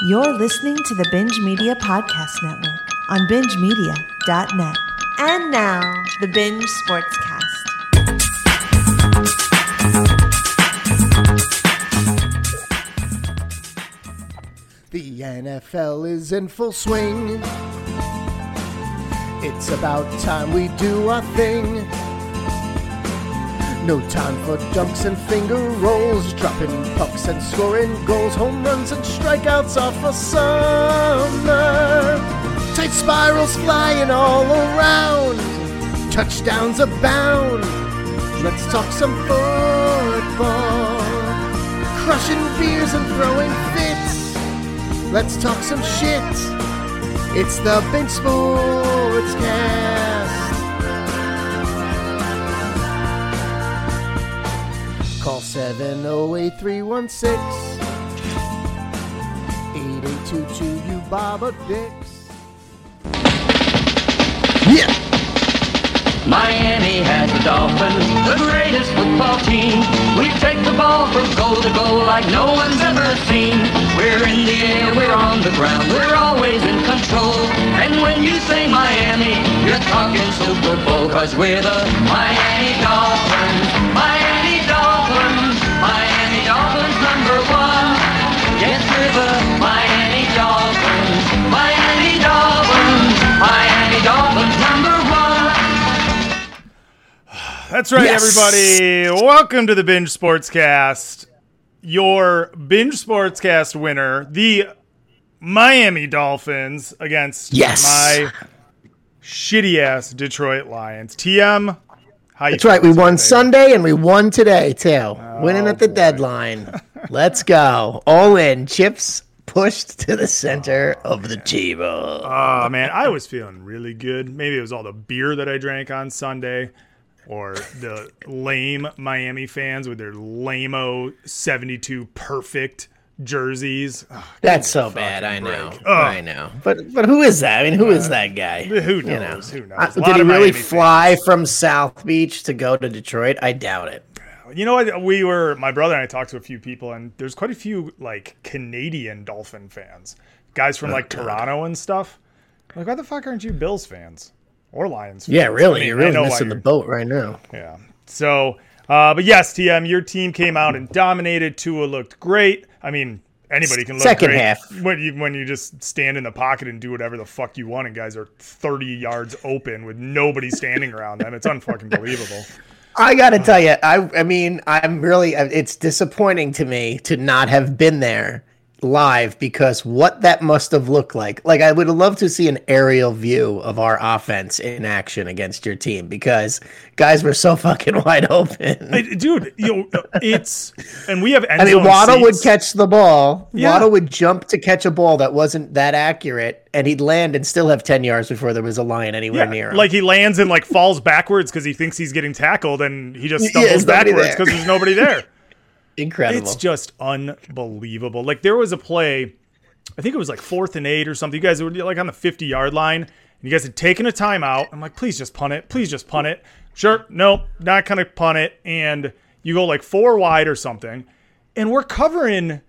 You're listening to the Binge Media Podcast Network on bingemedia.net. And now, the Binge Sportscast. The NFL is in full swing. It's about time we do our thing. No time for dunks and finger rolls, dropping pucks and scoring goals, home runs and strikeouts are for summer. Tight spirals flying all around, touchdowns abound. Let's talk some football, crushing beers and throwing fits. Let's talk some shit. It's the Bench Sports Cast. Call 708 8822 you Baba Dix. Yeah! Miami has the Dolphins, the greatest football team. We take the ball from goal to goal like no one's ever seen. We're in the air, we're on the ground, we're always in control. And when you say Miami, you're talking Super Bowl, cause we're the Miami Dolphins. Miami the Miami Dolphins. Miami Dolphins, Miami Dolphins number one. That's right, Yes. everybody. Welcome to the Binge Sportscast. Your Binge Sportscast winner, the Miami Dolphins against Yes. my shitty ass Detroit Lions. TM, how you That's right, we won today? Sunday and we won today, too. Winning oh, at the deadline. Let's go. All in. Chips pushed to the center of the table. Oh man, I was feeling really good. Maybe it was all the beer that I drank on Sunday, or the lame Miami fans with their lame-o 72 perfect jerseys. Ugh, That's so bad. I know. Ugh. I know. But but who is that? I mean, who is that guy? who You know. knows? Who knows? Uh, did he really Miami fly from South Beach to go to Detroit? I doubt it. You know what? We were my brother and I talked to a few people, and there's quite a few like Canadian Dolphin fans, guys Oh, from like Toronto and stuff. Like, why the fuck aren't you Bills fans or Lions? Fans? Yeah, really. I mean, You're really missing the you're- boat right now. Yeah. So, uh, but yes, TM, your team came out and dominated. Tua looked great. I mean, anybody can look Second great half. when you when you just stand in the pocket and do whatever the fuck you want, and guys are 30 yards open with nobody standing around them. It's unfucking believable. I got to tell you, I I mean, I'm really uh, it's disappointing to me to not have been there live because what that must have looked like. Like I would love to see an aerial view of our offense in action against your team because guys were so fucking wide open. Hey, dude, you know, it's and we have. I mean, Waddle would catch the ball. Yeah. Waddle would jump to catch a ball that wasn't that accurate, and he'd land and still have ten yards before there was a lion anywhere Yeah, near him. like he lands and like falls backwards because he thinks he's getting tackled, and he just stumbles nobody backwards because there's nobody there. incredible. It's just unbelievable. Like there was a play, I think it was like fourth and eight or something. You guys were like on the 50 yard line, and you guys had taken a timeout. I'm like, please just punt it. Please just punt it. Sure, nope, not gonna punt it. And you go like four wide or something, and we're covering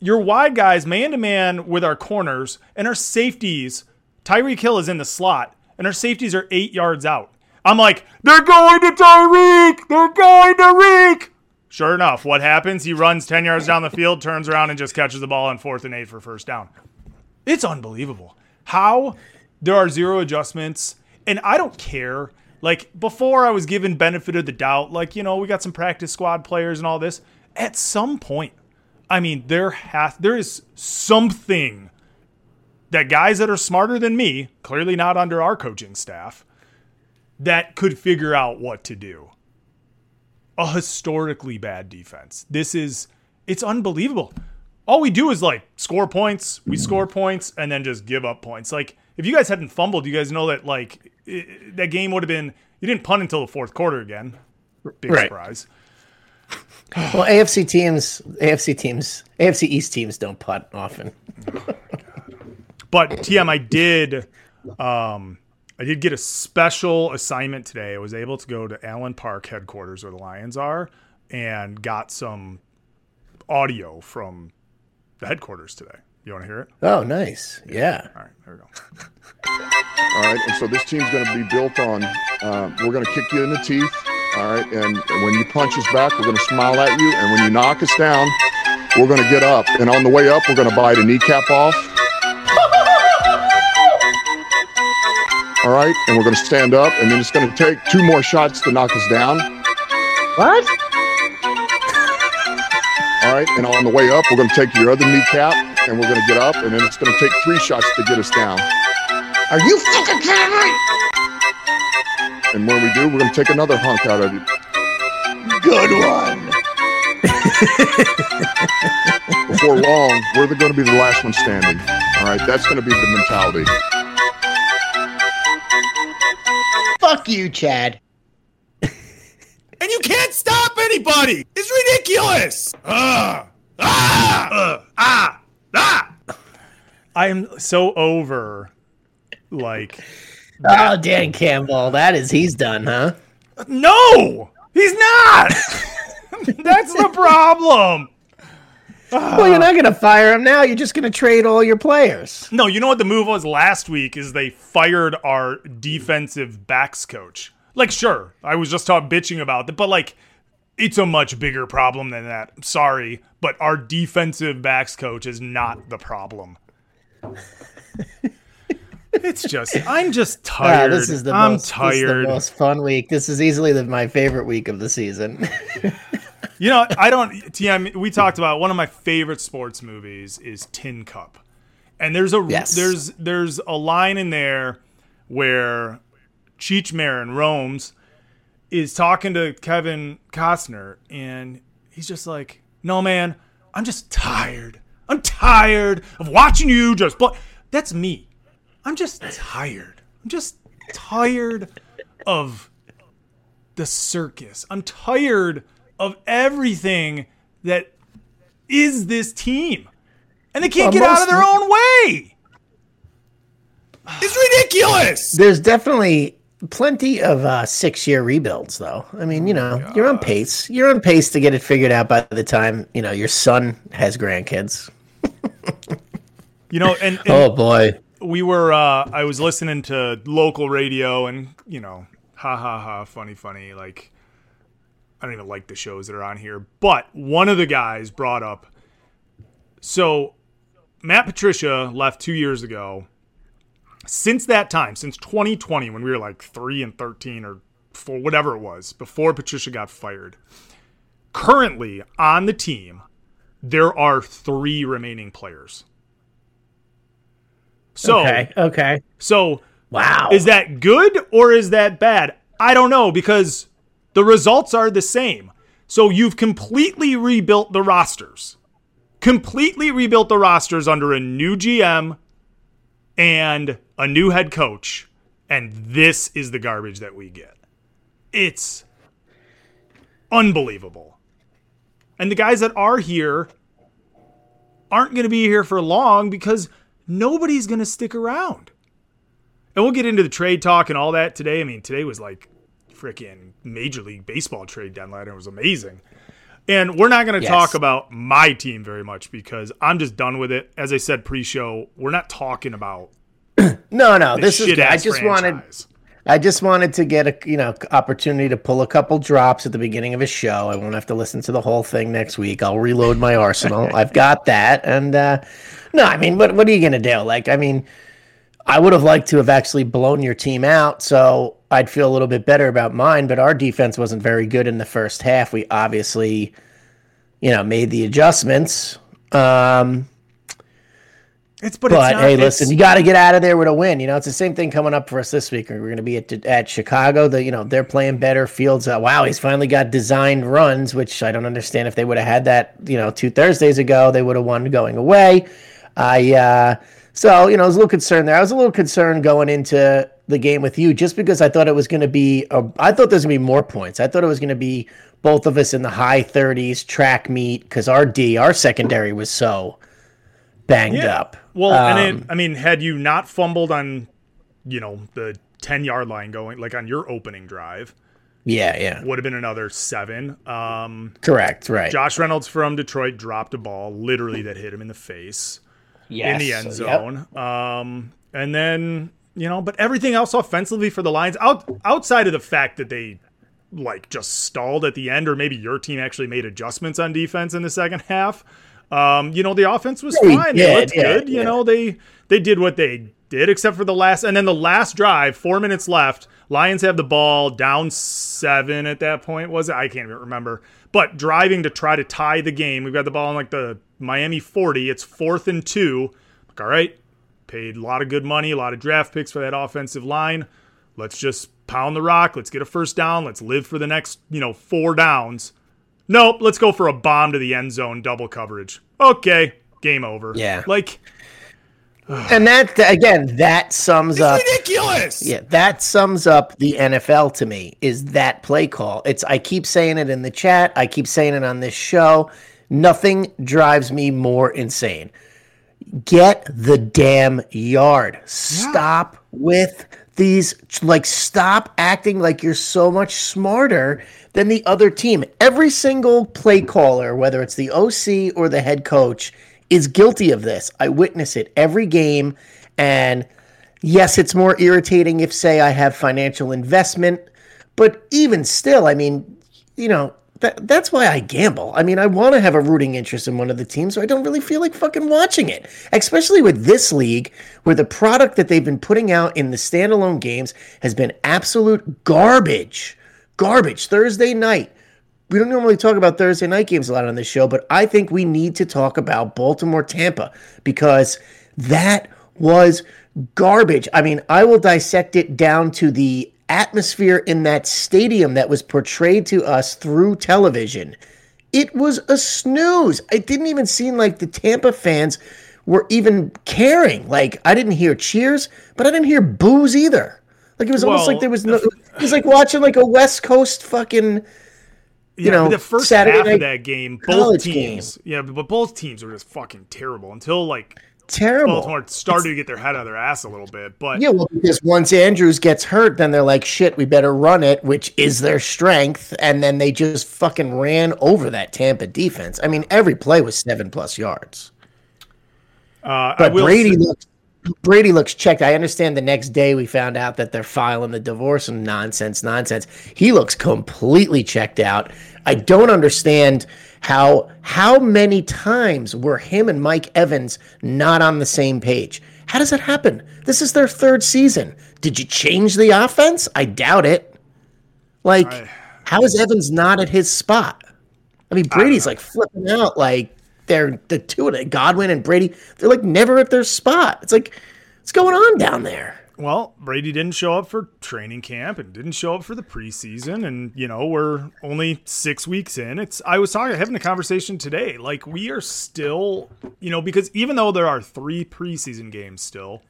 your wide guys man to man with our corners and our safeties. Tyreek Hill is in the slot, and our safeties are eight yards out. I'm like, they're going to Tyreek. They're going to Reek. Sure enough, what happens? He runs 10 yards down the field, turns around, and just catches the ball on fourth and eight for first down. It's unbelievable how there are zero adjustments. And I don't care. Like, before I was given benefit of the doubt, like, you know, we got some practice squad players and all this. At some point, I mean, there has there is something that guys that are smarter than me, clearly not under our coaching staff, that could figure out what to do a historically bad defense. This is it's unbelievable. All we do is like score points, we score points, and then just give up points. Like if you guys hadn't fumbled, you guys know that like i that game would have been you didn't punt until the fourth quarter again. Big Right. surprise. Well, AFC teams, AFC teams, AFC East teams don't punt often. But TM, I did, um, I did get a special assignment today. I was able to go to Allen Park headquarters where the Lions are, and got some audio from the headquarters today. You want to hear it? Oh, nice. Yeah. All right, there we go. All right, and so this team's going to be built on. Uh, we're going to kick you in the teeth. All right, and when you punch us back, we're going to smile at you, and when you knock us down, we're going to get up. And on the way up, we're going to bite a kneecap off. All right, and we're going to stand up, and then it's going to take two more shots to knock us down. What? All right, and on the way up, we're going to take your other kneecap, and we're going to get up, and then it's going to take three shots to get us down. Are you fucking kidding me? And when we do, we're going to take another hunk out of you. Good one. Before long, we're going to be the last one standing. All right, that's going to be the mentality. Fuck you, Chad. And you can't stop anybody. It's ridiculous. Ah, ah, uh, ah, ah. I am so over, like, Oh, Dan Campbell. That is, he's done, huh? no, he's not. That's the problem. Well, you're not going to fire him now. You're just going to trade all your players. No, you know what the move was last week is they fired our defensive backs coach. Like, sure, I was just talking bitching about it, but like, it's a much bigger problem than that. I'm sorry, but our defensive backs coach is not the problem. it's just, I'm just Ah, tired. this is the I'm most, tired. This is the most fun week. This is easily the, my favorite week of the season. You know, I don't. TM, we talked about one of my favorite sports movies is Tin Cup, and there's a Yes. there's there's a line in there where Cheech Marin Romeo's is talking to Kevin Costner, and he's just like, "No, man, I'm just tired. I'm tired of watching you just play." That's me. I'm just tired. I'm just tired of the circus. I'm tired of everything that is this team. And they can't get out of their own way. It's ridiculous. There's definitely plenty of uh, six year rebuilds, though. I mean, you know, you're on pace. You're on pace to get it figured out by the time, you know, your son has grandkids. You know, and, and Oh, boy. we were uh I was listening to local radio and, you know, ha ha ha, funny, funny, like I don't even like the shows that are on here. But one of the guys brought up so Matt Patricia left two years ago. Since that time, since 2020, when we were like three and 13 or four, whatever it was, before Patricia got fired, currently on the team, there are three remaining players. So, Okay. Okay. so Wow. is that good or is that bad? I don't know because the results are the same. So you've completely rebuilt the rosters. Completely rebuilt the rosters under a new GM and a new head coach. And this is the garbage that we get. It's unbelievable. And the guys that are here aren't going to be here for long because nobody's going to stick around. And we'll get into the trade talk and all that today. I mean, today was like freaking Major League Baseball trade deadline. It was amazing. And we're not going to Yes. talk about my team very much because I'm just done with it. As I said pre-show, we're not talking about no, no. This is shit good. I just wanted. I just wanted to get a you know opportunity to pull a couple drops at the beginning of a show. I won't have to listen to the whole thing next week. I'll reload my arsenal. I've got that. And uh no, I mean, what what are you gonna do? Like, I mean, I would have liked to have actually blown your team out, so I'd feel a little bit better about mine. But our defense wasn't very good in the first half. We obviously, you know, made the adjustments. Um, It's but, it's not, hey, listen, you got to get out of there with a win. You know, it's the same thing coming up for us this week. We're going to be at at Chicago. The you know they're playing better. Fields, uh, wow, he's finally got designed runs, which I don't understand. If they would have had that, you know, two Thursdays ago, they would have won going away. I uh, so you know I was a little concerned there. I was a little concerned going into the game with you just because I thought it was going to be. A, I thought there was going to be more points. I thought it was going to be both of us in the high 30s track meet because our D, our secondary was so banged Yeah. up. Well, and Um, it, I mean, had you not fumbled on, you know, the 10 yard line going, like on your opening drive, Yeah, yeah. would have been another seven. Um, Correct, right. Josh Reynolds from Detroit dropped a ball literally that hit him in the face. Yes. in the end Yep. zone. Um, and then you know, but everything else offensively for the Lions, out outside of the fact that they like just stalled at the end, or maybe your team actually made adjustments on defense in the second half. Um, you know, the offense was Yeah, fine. they looked yeah, good. You know, they they did what they did, except for the last and then the last drive, four minutes left. Lions have the ball down seven at that point. Was it? I can't even remember. But driving to try to tie the game. We've got the ball on like the Miami 40. It's fourth and two. Like, all right, paid a lot of good money, a lot of draft picks for that offensive line. Let's just pound the rock. Let's get a first down. Let's live for the next, you know, four downs. Nope, let's go for a bomb to the end zone, double coverage. Okay, game over. Yeah. Like, And that again, that sums up. Ridiculous. Yeah, that sums up the NFL to me. Is that play call? It's I keep saying it in the chat. I keep saying it on this show. Nothing drives me more insane. Get the damn yard. Stop with these like stop acting like you're so much smarter than the other team. Every single play caller, whether it's the OC or the head coach, is guilty of this. I witness it every game and yes, it's more irritating if say I have financial investment, but even still, I mean, you know, that, that's why I gamble. I mean, I want to have a rooting interest in one of the teams, so I don't really feel like fucking watching it. Especially with this league, where the product that they've been putting out in the standalone games has been absolute garbage. Garbage. Thursday night. We don't normally talk about Thursday night games a lot on this show, but I think we need to talk about Baltimore Tampa because that was garbage. I mean, I will dissect it down to the atmosphere in that stadium that was portrayed to us through television. It was a snooze. It didn't even seem like the Tampa fans were even caring. Like, I didn't hear cheers, but I didn't hear boos either. Like, it was almost Well, like there was no. It was like watching like a West Coast fucking. yeah, know, the first Saturday half of that game, both teams, yeah, but both teams were just fucking terrible until like Terrible. Baltimore started to get their head out of their ass a little bit. But Yeah, well, because once Andrews gets hurt, then they're like, shit, we better run it, which is their strength. And then they just fucking ran over that Tampa defense. I mean, every play was seven plus yards. uh, But Brady say- looks Brady looks checked. I understand the next day we found out that they're filing the divorce and nonsense, nonsense. He looks completely checked out. I don't understand how how many times were him and Mike Evans not on the same page. How does that happen? This is their third season. Did you change the offense? I doubt it. Like, how is Evans not at his spot? I mean, Brady's like flipping out. Like they're the two of it, Godwin and Brady. They're like never at their spot. It's like, what's going on down there? Well, Brady didn't show up for training camp and didn't show up for the preseason, and you know we're only six weeks in. It's I was talking having a conversation today. Like we are still, you know, because even though there are three preseason games still,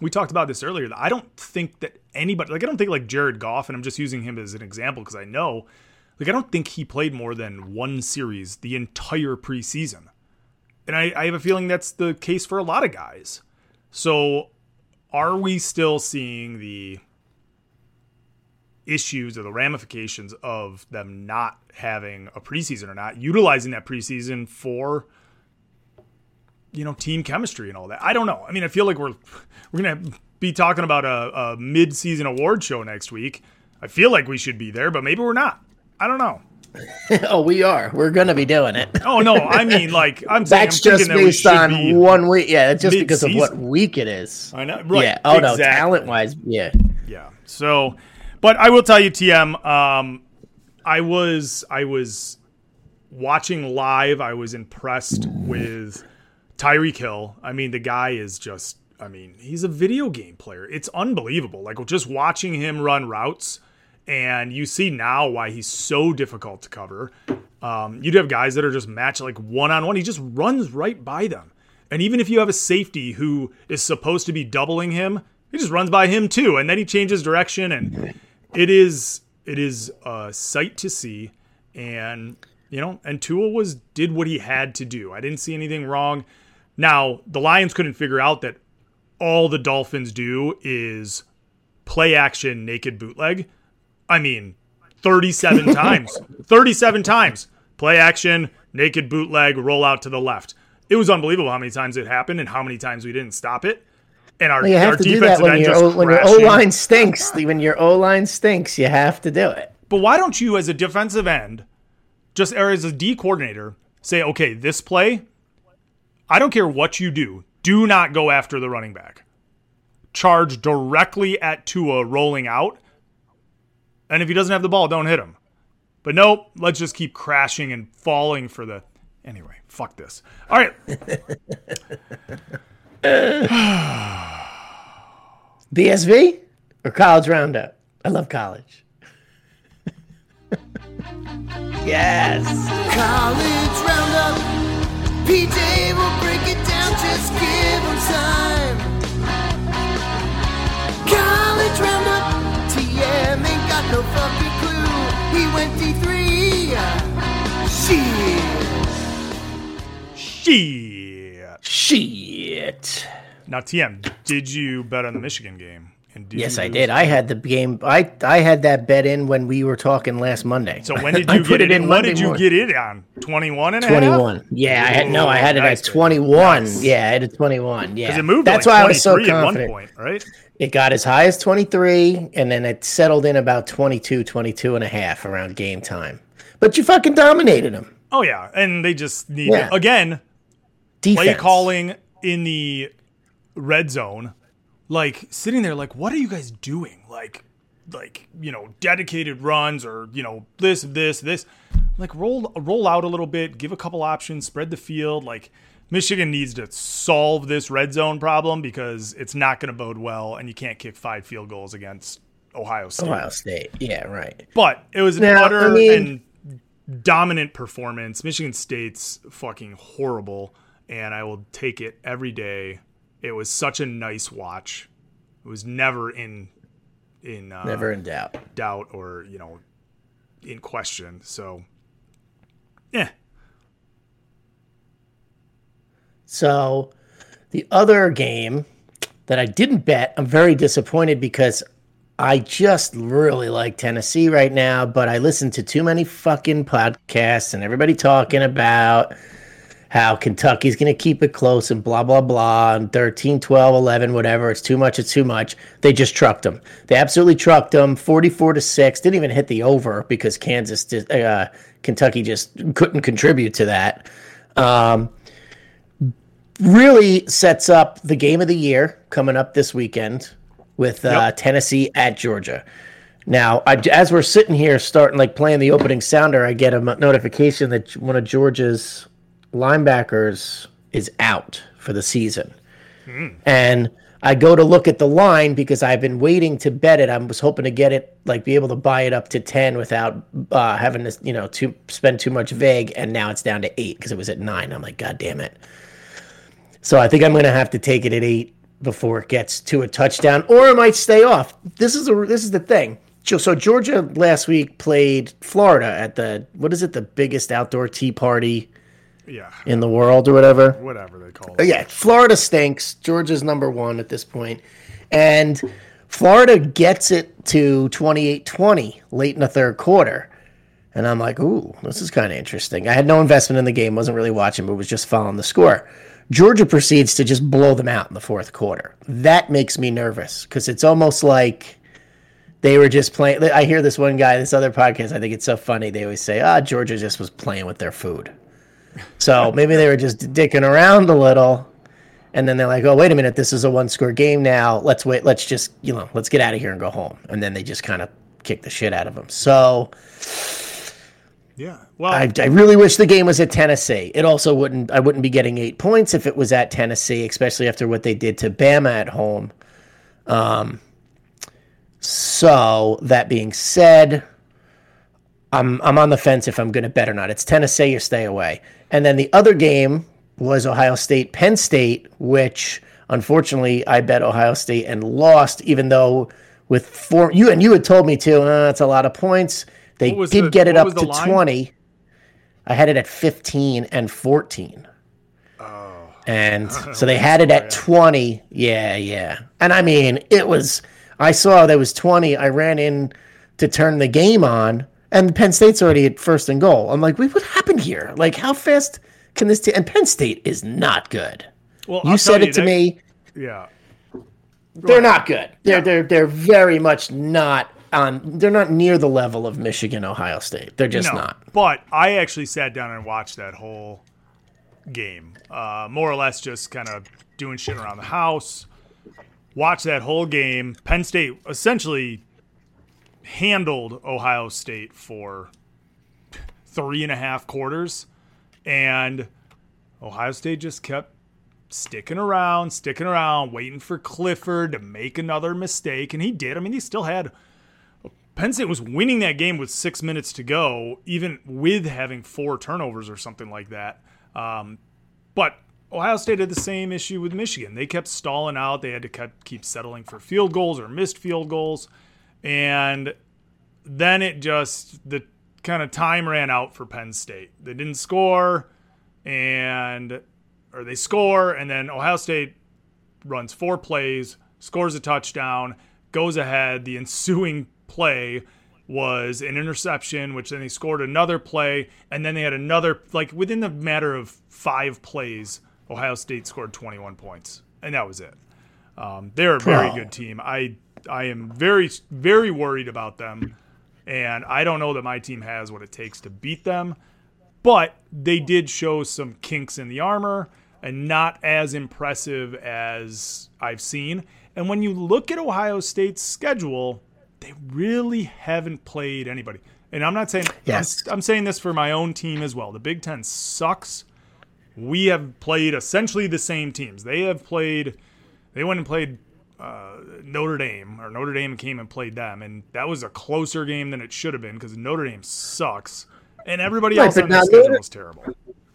we talked about this earlier. I don't think that anybody, like I don't think like Jared Goff, and I'm just using him as an example because I know, like I don't think he played more than one series the entire preseason, and I, I have a feeling that's the case for a lot of guys. So are we still seeing the issues or the ramifications of them not having a preseason or not utilizing that preseason for you know team chemistry and all that? I don't know. I mean i feel like we're we're gonna be talking about a, a mid-season award show next week. I feel like we should be there but maybe we're not. I don't know oh, we are. We're gonna be doing it. oh no i mean like i'm saying That's I'm just thinking that we based on be one week. Yeah, it's just because of what week it is. I know, right, yeah. Oh no, talent wise, yeah. Yeah. So, but I will tell you, TM. Um, I was I was watching live. I was impressed with Tyreek Hill. I mean, the guy is just. I mean, he's a video game player. It's unbelievable. Like just watching him run routes, and you see now why he's so difficult to cover. Um, you'd have guys that are just matched like one on one. He just runs right by them. And even if you have a safety who is supposed to be doubling him, he just runs by him too, and then he changes direction, and it is it is a sight to see. And you know, and Tua was did what he had to do. I didn't see anything wrong. Now the Lions couldn't figure out that all the Dolphins do is play action naked bootleg. I mean, 37 times. 37 times. Play action, naked bootleg, roll out to the left. it was unbelievable how many times it happened and how many times we didn't stop it. And our, Well, you our have to do that when your just O- when your O line stinks. when your O line stinks, you have to do it. But why don't you, as a defensive end, just or as a D coordinator, say, okay, this play, I don't care what you do, do not go after the running back. Charge directly at Tua rolling out. And if he doesn't have the ball, don't hit him. But nope, let's just keep crashing and falling for the. Anyway, fuck this. All right. BSV or college roundup? I love college. yes. College roundup. PJ will break it down, just give him time. College roundup. TM ain't got no fucking clue. He went D3. Shit. Shit. Shit. Now, TM, did you bet on the Michigan game? Yes, I did. I had the game. I I had that bet in when we were talking last Monday. So when did you put get it it in in? What did you morning. get it on? 21 and a half? 21. Yeah, I had no, I had it Nice, at 21. Nice. Yeah, I had it 21. Yeah. It moved That's like why I was so 23 at one confident. point, right? It got as high as 23 and then it settled in about 22, 22 and a half around game time. But you fucking dominated them. Oh, yeah. And they just need, Yeah. again, Defense. play calling in the red zone. Like sitting there, like, what are you guys doing? Like, like you know, dedicated runs or you know this, this, this. Like roll roll out a little bit, give a couple options, spread the field. Like Michigan needs to solve this red zone problem because it's not going to bode well, and you can't kick five field goals against Ohio State. Ohio State. Yeah, right. But it was an Now, utter I mean- and dominant performance. Michigan State's fucking horrible, and I will take it every day. It was such a nice watch. It was never in in uh, Never in doubt. doubt or you know in question. So, yeah, So the other game that I didn't bet, I'm very disappointed because I just really like Tennessee right now, but I listen to too many fucking podcasts and everybody talking about how Kentucky's going to keep it close and blah, blah, blah, and 13, 12, 11, whatever. It's too much. It's too much. They just trucked them. They absolutely trucked them 44 to 6. Didn't even hit the over because Kansas, did, uh, Kentucky just couldn't contribute to that. Um, really sets up the game of the year coming up this weekend with uh, Yep. Tennessee at Georgia. Now, I, as we're sitting here starting like playing the opening sounder, I get a notification that one of Georgia's linebackers is out for the season. And I go to look at the line because I've been waiting to bet it. I was hoping to get it, like be able to buy it up to 10 without uh, having to, you know, to spend too much vig. And now it's down to eight because it was at nine. I'm like, God damn it. So I think I'm going to have to take it at eight before it gets to a touchdown, or I might stay off. This is a this is the thing. So Georgia last week played Florida at the what is it the biggest outdoor tea party yeah, in the world or whatever. whatever they call it. Yeah, Florida stinks. Georgia's number one at this point. And Florida gets it to 28 20 late in the third quarter. And I'm like, ooh, this is kind of interesting. I had no investment in the game, wasn't really watching, but was just following the score. Georgia proceeds to just blow them out in the fourth quarter. That makes me nervous because it's almost like they were just playing. I hear this one guy, this other podcast, I think it's so funny. They always say, ah, Georgia just was playing with their food. So maybe they were just dicking around a little. And then they're like, oh, wait a minute, this is a one score game now. Let's wait. Let's just, you know, let's get out of here and go home. And then they just kind of kick the shit out of them. So Yeah. Well, I, I really wish the game was at Tennessee. It also wouldn't, I wouldn't be getting eight points if it was at Tennessee, especially after what they did to Bama at home. Um, so that being said, I'm I'm on the fence if I'm going to bet or not. It's Tennessee or stay away. And then the other game was Ohio State Penn State, which unfortunately I bet Ohio State and lost, even though with four you and you had told me to. Uh, that's a lot of points. They did the- get it up to line? twenty. I had it at fifteen and fourteen. Oh. And so they had it at 20. Yeah, yeah. And I mean, it was, I saw there was 20. I ran in to turn the game on, and Penn State's already at first and goal. I'm like, wait, what happened here? Like, how fast can this team? And Penn State is not good. Well, You I'll said it to that- me. Yeah. They're not good. They're they're they're very much not on. They're not near the level of Michigan, Ohio State. They're just no, not. But I actually sat down and watched that whole game, uh, more or less just kind of doing shit around the house. Watched that whole game. Penn State essentially handled Ohio State for three and a half quarters, and Ohio State just kept sticking around, sticking around, waiting for Clifford to make another mistake, and he did. I mean, he still had Penn State was winning that game with six minutes to go, even with having four turnovers or something like that. Um, but Ohio State had the same issue with Michigan. They kept stalling out. They had to keep settling for field goals or missed field goals. And then it just, the kind of time ran out for Penn State. They didn't score, and, or they score, and then Ohio State runs four plays, scores a touchdown, goes ahead. The ensuing play was an interception, which then they scored another play, and then they had another like within the matter of five plays, Ohio State scored 21 points, and that was it. Um, they're a very good team. I I am very very worried about them, and I don't know that my team has what it takes to beat them but they did show some kinks in the armor and not as impressive as I've seen. And when you look at Ohio State's schedule, they really haven't played anybody. And I'm not saying Yes. I'm, I'm saying this for my own team as well. The Big 10 sucks. We have played essentially the same teams. They have played they went and played uh, Notre Dame, or Notre Dame came and played them, and that was a closer game than it should have been because Notre Dame sucks, and everybody Right, else on the schedule Notre- is terrible.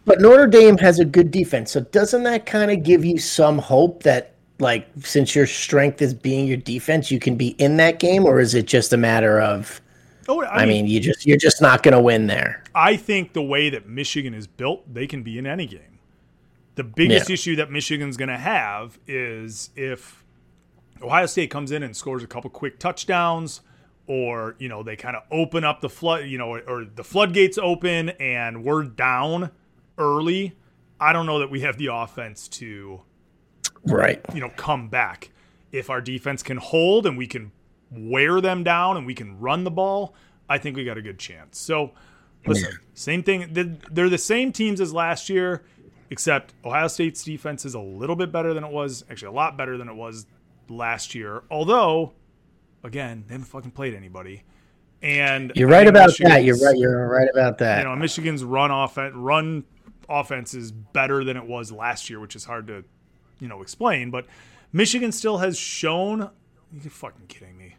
But Notre Dame has a good defense, so doesn't that kind of give you some hope that, like, since your strength is being your defense, you can be in that game, or is it just a matter of? Oh, I mean, you just you're just not going to win there. I think the way that Michigan is built, they can be in any game. The biggest Yeah. issue that Michigan's going to have is if Ohio State comes in and scores a couple quick touchdowns, or you know they kind of open up the flood, you know, or the floodgates open and we're down early. I don't know that we have the offense to Right. you know come back. If our defense can hold and we can wear them down and we can run the ball, I think we got a good chance. So, listen, same thing. They're- the same teams as last year, except Ohio State's defense is a little bit better than it was. Actually, a lot better than it was last year. Although, again, they haven't fucking played anybody. And You're right about that. You're right. You're right about that. you know, Michigan's run offense run offense is better than it was last year, which is hard to, you know, explain. But Michigan still has shown. You're fucking kidding me.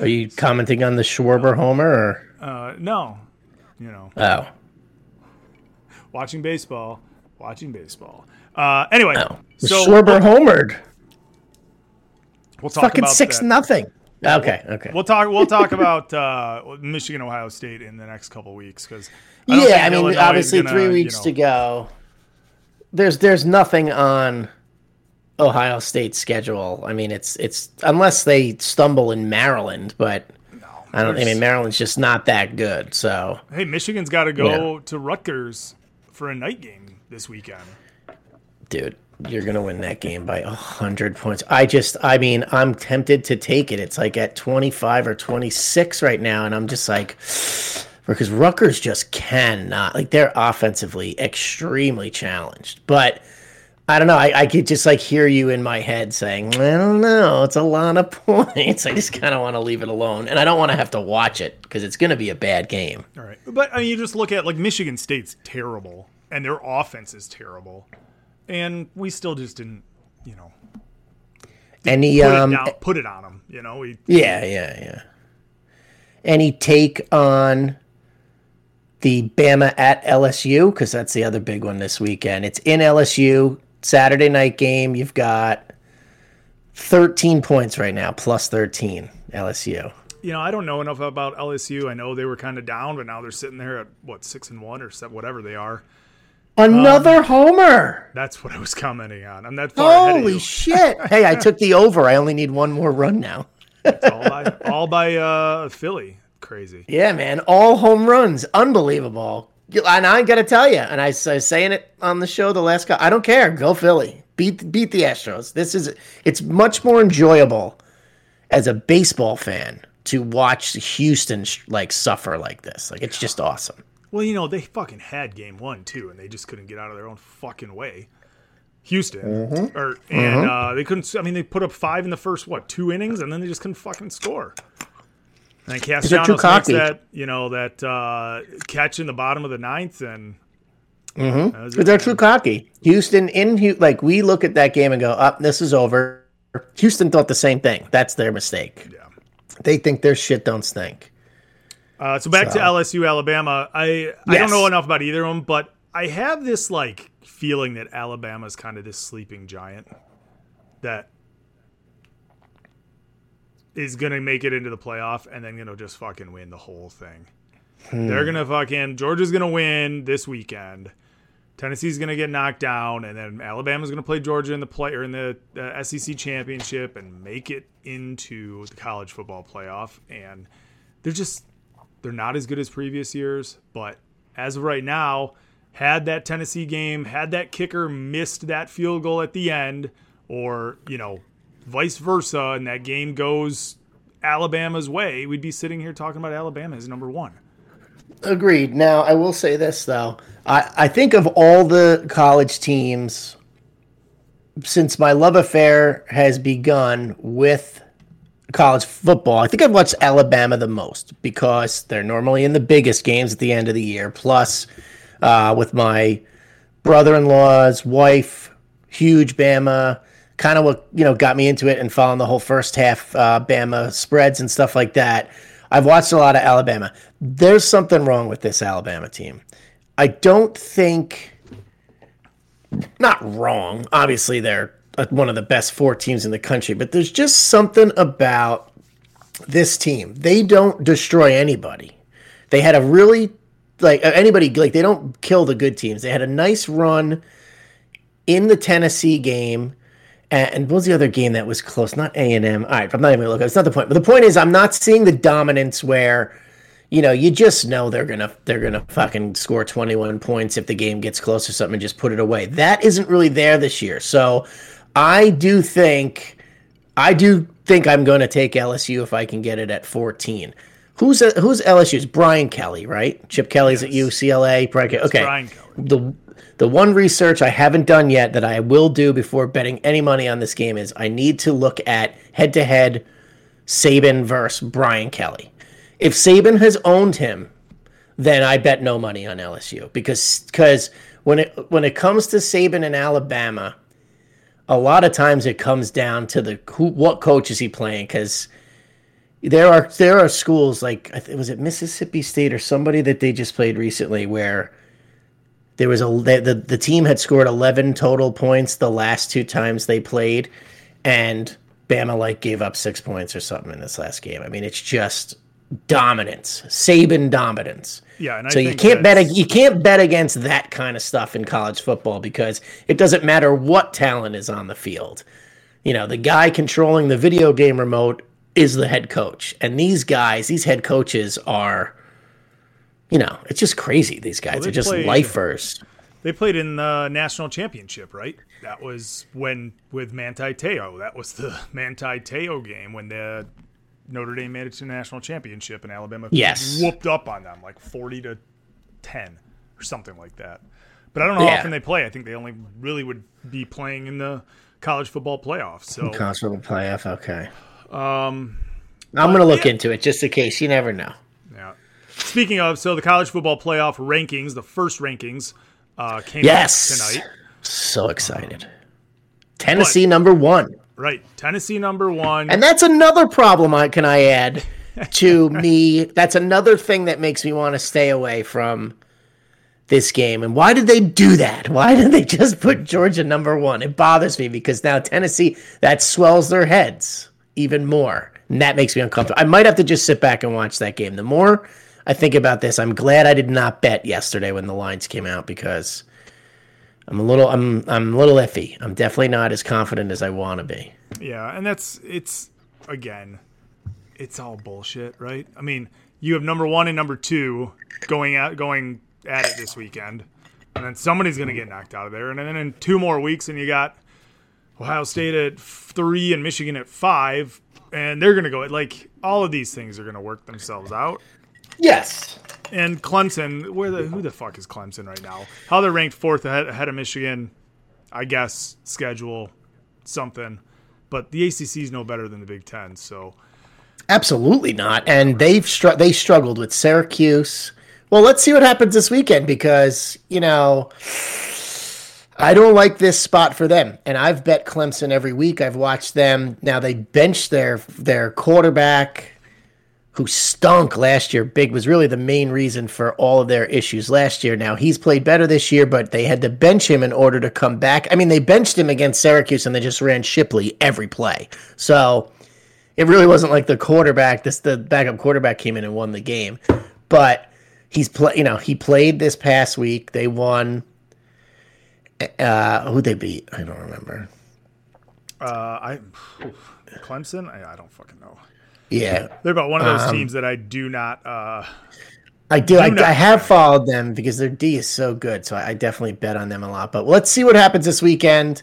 Are you commenting on the Schwarber homer? Or? Uh, no, you know, Oh, watching baseball, watching baseball. Uh, anyway, oh. so Schwarber homered. we'll talk Fucking about six that. nothing. Okay. Okay. We'll talk. We'll talk about uh, Michigan, Ohio State in the next couple weeks because yeah, I mean, Illinois obviously, gonna, three you weeks know- to go. There's there's nothing on Ohio State's schedule. I mean, it's it's unless they stumble in Maryland, but I don't. I mean, Maryland's just not that good. So, Hey, Michigan's got to go to Rutgers for a night game this weekend. dude, you're gonna win that game by a hundred points. I just, I mean, I'm tempted to take it. It's like at 25 or 26 right now, and I'm just like, because Rutgers just cannot. Like they're offensively extremely challenged, but. I don't know. I, I could just like hear you in my head saying, I don't know. It's a lot of points. I just kind of want to leave it alone. And I don't want to have to watch it because it's going to be a bad game. All right, but I mean, you just look at like Michigan State's terrible, and their offense is terrible, and we still just didn't, you know, Any, put, um, it, down, put it on them. You know, we Yeah, yeah, yeah. Any take on the Bama at LSU? Because that's the other big one this weekend. It's in LSU, Saturday night game. You've got 13 points right now, plus 13, LSU. you know, I don't know enough about LSU. I know they were kind of down, but now they're sitting there at what six and one or seven, whatever they are. Another homer. That's what I was commenting on. I'm that far Holy shit. hey, I took the over. I only need one more run now. It's all by all by uh, Philly. Crazy. Yeah, man. All home runs. Unbelievable. and I got to tell you, and I, was saying it on the show the last. guy. I don't care. Go Philly. Beat beat the Astros. This is it's much more enjoyable as a baseball fan to watch Houston like suffer like this. Like it's just awesome. Well, you know they fucking had game one too, and they just couldn't get out of their own fucking way. Houston, Mm-hmm. or and uh, they couldn't. I mean, they put up five in the first what two innings, and then they just couldn't fucking score. And Castellanos makes that you know that uh, catch in the bottom of the ninth, and that was it, But they're man. too cocky. Houston in like we look at that game and go, "Up, this is over." Houston thought the same thing. That's their mistake. Yeah. They think their shit don't stink. Uh, so back to LSU, Alabama. I I don't know enough about either of them, but I have this like feeling that Alabama's kind of this sleeping giant that is gonna make it into the playoff and then gonna just fucking win the whole thing. They're gonna fucking Georgia's gonna win this weekend. Tennessee's gonna get knocked down, and then Alabama's gonna play Georgia in the play or in the uh, SEC championship and make it into the college football playoff. And they're just they're not as good as previous years, but as of right now, had that Tennessee game, had that kicker missed that field goal at the end, or, you know, vice versa, and that game goes Alabama's way, we'd be sitting here talking about Alabama as number one. Agreed. Now, I will say this though. I, I think of all the college teams since my love affair has begun with college football, I think I've watched Alabama the most because they're normally in the biggest games at the end of the year. Plus, uh, with my brother-in-law's wife, huge Bama, kind of what you know got me into it and following the whole first half uh, Bama spreads and stuff like that. I've watched a lot of Alabama. There's something wrong with this Alabama team. I don't think not wrong. Obviously, they're uh, one of the best four teams in the country, but there's just something about this team. They don't destroy anybody. They had a really like uh, anybody like they don't kill the good teams. They had a nice run in the Tennessee game. And and what was the other game that was close? Not A and M. All right, I'm not even gonna look. It's not the point. But the point is, I'm not seeing the dominance where, you know, you just know they're gonna they're gonna fucking score 21 points if the game gets close or something and just put it away. That isn't really there this year. So, I do think, I do think I'm going to take LSU if I can get it at 14. Who's who's LSU's? Brian Kelly, right? Chip Kelly's at UCLA. Brian Kelly. Okay. Brian Kelly. The the one research I haven't done yet that I will do before betting any money on this game is I need to look at head to head Saban versus Brian Kelly. If Saban has owned him, then I bet no money on LSU because because when it when it comes to Saban and Alabama, a lot of times it comes down to the who what coach is he playing because there are there are schools like was it Mississippi State or somebody that they just played recently where there was a the, the team had scored 11 total points the last two times they played and Bama like gave up 6 points or something in this last game. I mean it's just dominance, Saban dominance. Yeah, and I so you can't bet you can't bet against that kind of stuff in college football because it doesn't matter what talent is on the field. You know, the guy controlling the video game remote is the head coach. And these guys, these head coaches are you know, it's just crazy. These guys they are just played- lifers. They played in the national championship, right? That was when with Manti Teo. That was the Manti Teo game when the Notre Dame made it to the national championship and Alabama Yes. whooped up on them like forty to ten or something like that. But I don't know Yeah. how often they play. I think they only really would be playing in the college football playoffs. So College football playoff. Okay. Um, I'm gonna look into it just in case. You never know. Speaking of, so the college football playoff rankings, the first rankings uh, came Yes. out tonight. So excited. Tennessee number one. Right, Tennessee number one. And that's another problem I can I add to me. That's another thing that makes me want to stay away from this game. And why did they do that? Why did they just put Georgia number one? It bothers me because now Tennessee that swells their heads even more. And that makes me uncomfortable. I might have to just sit back and watch that game. The more I think about this, I'm glad I did not bet yesterday when the lines came out because I'm a little I'm I'm a little iffy. I'm definitely not as confident as I want to be. Yeah, and that's it's again, it's all bullshit, right? I mean, you have number one and number two going out, going at it this weekend, and then somebody's going to get knocked out of there, and then in two more weeks, and you got Ohio State at three and Michigan at five, and they're going to go like all of these things are going to work themselves out. Yes. And Clemson, where the who the fuck is Clemson right now? How they're ranked fourth ahead, ahead of Michigan, I guess schedule something, but the ACC is no better than the Big Ten, so. Absolutely not. And they've str- they struggled with Syracuse. Well, let's see what happens this weekend because, you know, I don't like this spot for them. And I've bet Clemson every week. I've watched them. Now they bench their their quarterback who stunk last year. Big was really the main reason for all of their issues last year. Now he's played better this year, but they had to bench him in order to come back. I mean, they benched him against Syracuse and they just ran Shipley every play. So it really wasn't like the quarterback. This the backup quarterback came in and won the game, but he's play. You know, he played this past week. They won. Uh, who they beat? I don't remember. Uh, I Clemson. I, I don't fucking know. Yeah, They're about one of those Um, teams that I do not. Uh, I do. I, not I have followed them because their D is so good. So I, I definitely bet on them a lot. But let's see what happens this weekend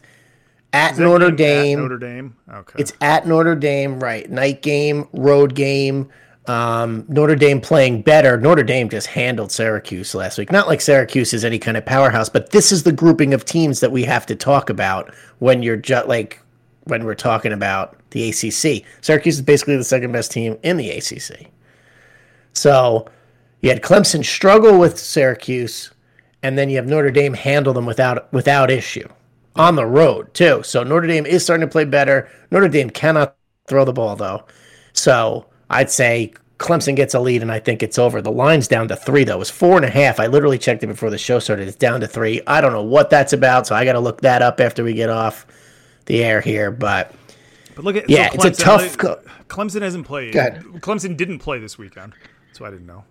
at Notre game at Dame. Notre Dame. Okay. It's at Notre Dame, right? Night game, road game. Um, Notre Dame playing better. Notre Dame just handled Syracuse last week. Not like Syracuse is any kind of powerhouse, but this is the grouping of teams that we have to talk about when you're just like when we're talking about the ACC. Syracuse is basically the second best team in the ACC. So you had Clemson struggle with Syracuse, and then you have Notre Dame handle them without without issue on the road too. So Notre Dame is starting to play better. Notre Dame cannot throw the ball though, so I'd say Clemson gets a lead, and I think it's over. The line's down to three though. It was four and a half. I literally checked it before the show started. It's down to three. I don't know what that's about, so I got to look that up after we get off the air here. But but look at yeah, so it's a tough co- Clemson hasn't played. Clemson didn't play this weekend, so I didn't know.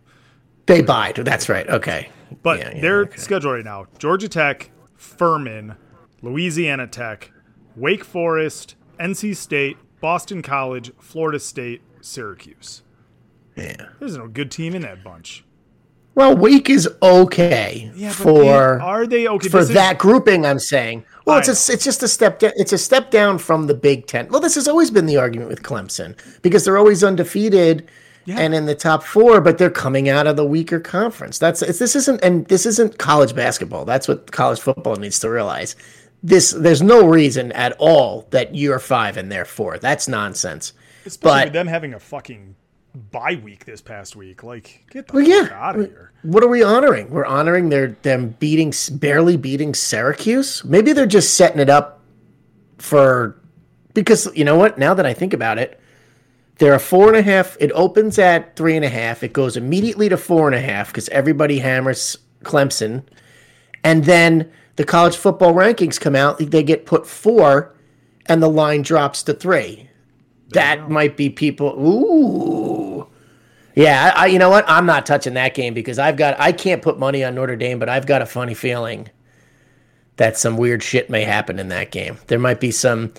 they bide. That's right. Okay, But Yeah, yeah, their okay. schedule right now: Georgia Tech, Furman, Louisiana Tech, Wake Forest, NC State, Boston College, Florida State, Syracuse. Yeah. There's no good team in that bunch. Well, Wake is okay Yeah, for are they okay for is- that grouping? I'm saying. Well, I it's a, it's just a step down. It's a step down from the Big Ten. Well, this has always been the argument with Clemson because they're always undefeated and in the top four, but they're coming out of the weaker conference. That's it's, this isn't and this isn't college basketball. That's what college football needs to realize. This there's no reason at all that you're five and they're four. That's nonsense. Especially but- with them having a fucking bye week this past week. Like, get the Well, fuck yeah. out of here. What are we honoring? We're honoring their them beating barely beating Syracuse. Maybe they're just setting it up for because you know what? Now that I think about it, they're a four and a half. It opens at three and a half. It goes immediately to four and a half because everybody hammers Clemson, and then the college football rankings come out. They get put four, and the line drops to three. That might be people. Ooh. Yeah, I, you know what? I'm not touching that game because I've got I can't put money on Notre Dame, but I've got a funny feeling that some weird shit may happen in that game. There might be some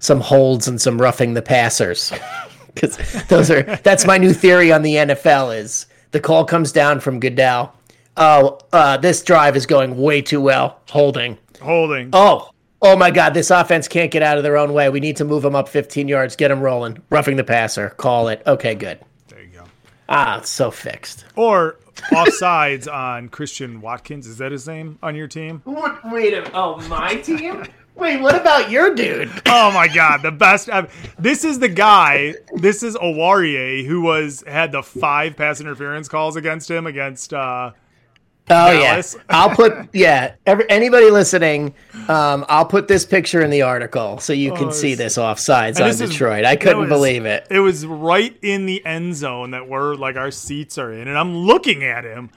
some holds and some roughing the passers. Cuz those are that's my new theory on the NFL is the call comes down from Goodell. Oh, uh, this drive is going way too well. Holding. Holding. Oh, oh my God! This offense can't get out of their own way. We need to move them up 15 yards, get them rolling. Roughing the passer. Call it. Okay, good. There you go. Ah, it's so fixed. Or offsides on Christian Watkins. Is that his name on your team? What? Wait a Oh, my team? Wait, what about your dude? Oh my god, the best. ever. This is the guy. This is Owarie who was had the five pass interference calls against him against. uh Oh Dallas. yeah, I'll put yeah. Every, anybody listening, um, I'll put this picture in the article so you can Oh, see this offsides on this is- Detroit. I couldn't was- believe it. It was right in the end zone that we're like our seats are in, and I'm looking at him,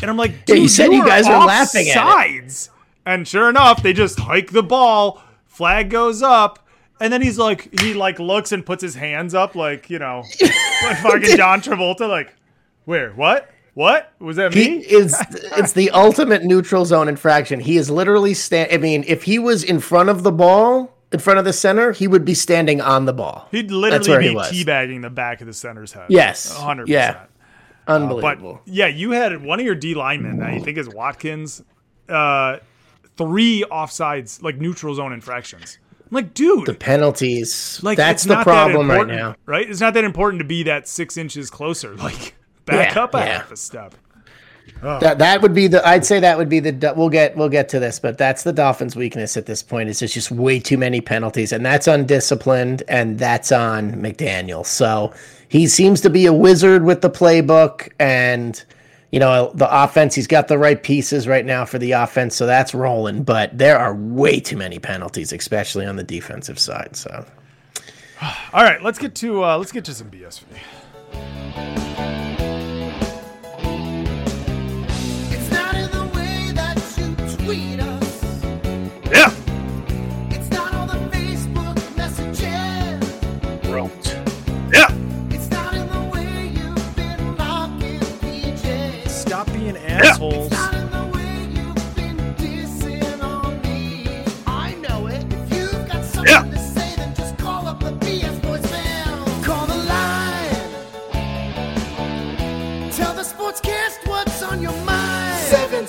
and I'm like, Yeah, you said you are guys were laughing at it. And sure enough, they just hike the ball. Flag goes up. And then he's like, he like looks and puts his hands up, like you know, like fucking John Travolta. Like, where? What? What was that He me? is it's the ultimate neutral zone infraction. He is literally stand. I mean, if he was in front of the ball, in front of the center, he would be standing on the ball. He'd literally where he be teabagging the back of the center's head. Yes. hundred Yeah. percent. But Unbelievable. yeah, you had one of your D linemen, I think is Watkins, uh, three offsides, like neutral zone infractions. I'm like, dude, the penalties. like that's the not that problem right now. right? It's not that important to be that six inches closer. Like, back Yeah, up a yeah. half a step. That that would be the. I'd say that would be the. We'll get we'll get to this, but that's the Dolphins' weakness at this point. Is there's just way too many penalties, and that's undisciplined, and that's on McDaniel. So he seems to be a wizard with the playbook, and you know the offense. He's got the right pieces right now for the offense, so that's rolling. But there are way too many penalties, especially on the defensive side. So All right, let's get to uh, let's get to some BS for It's Yeah,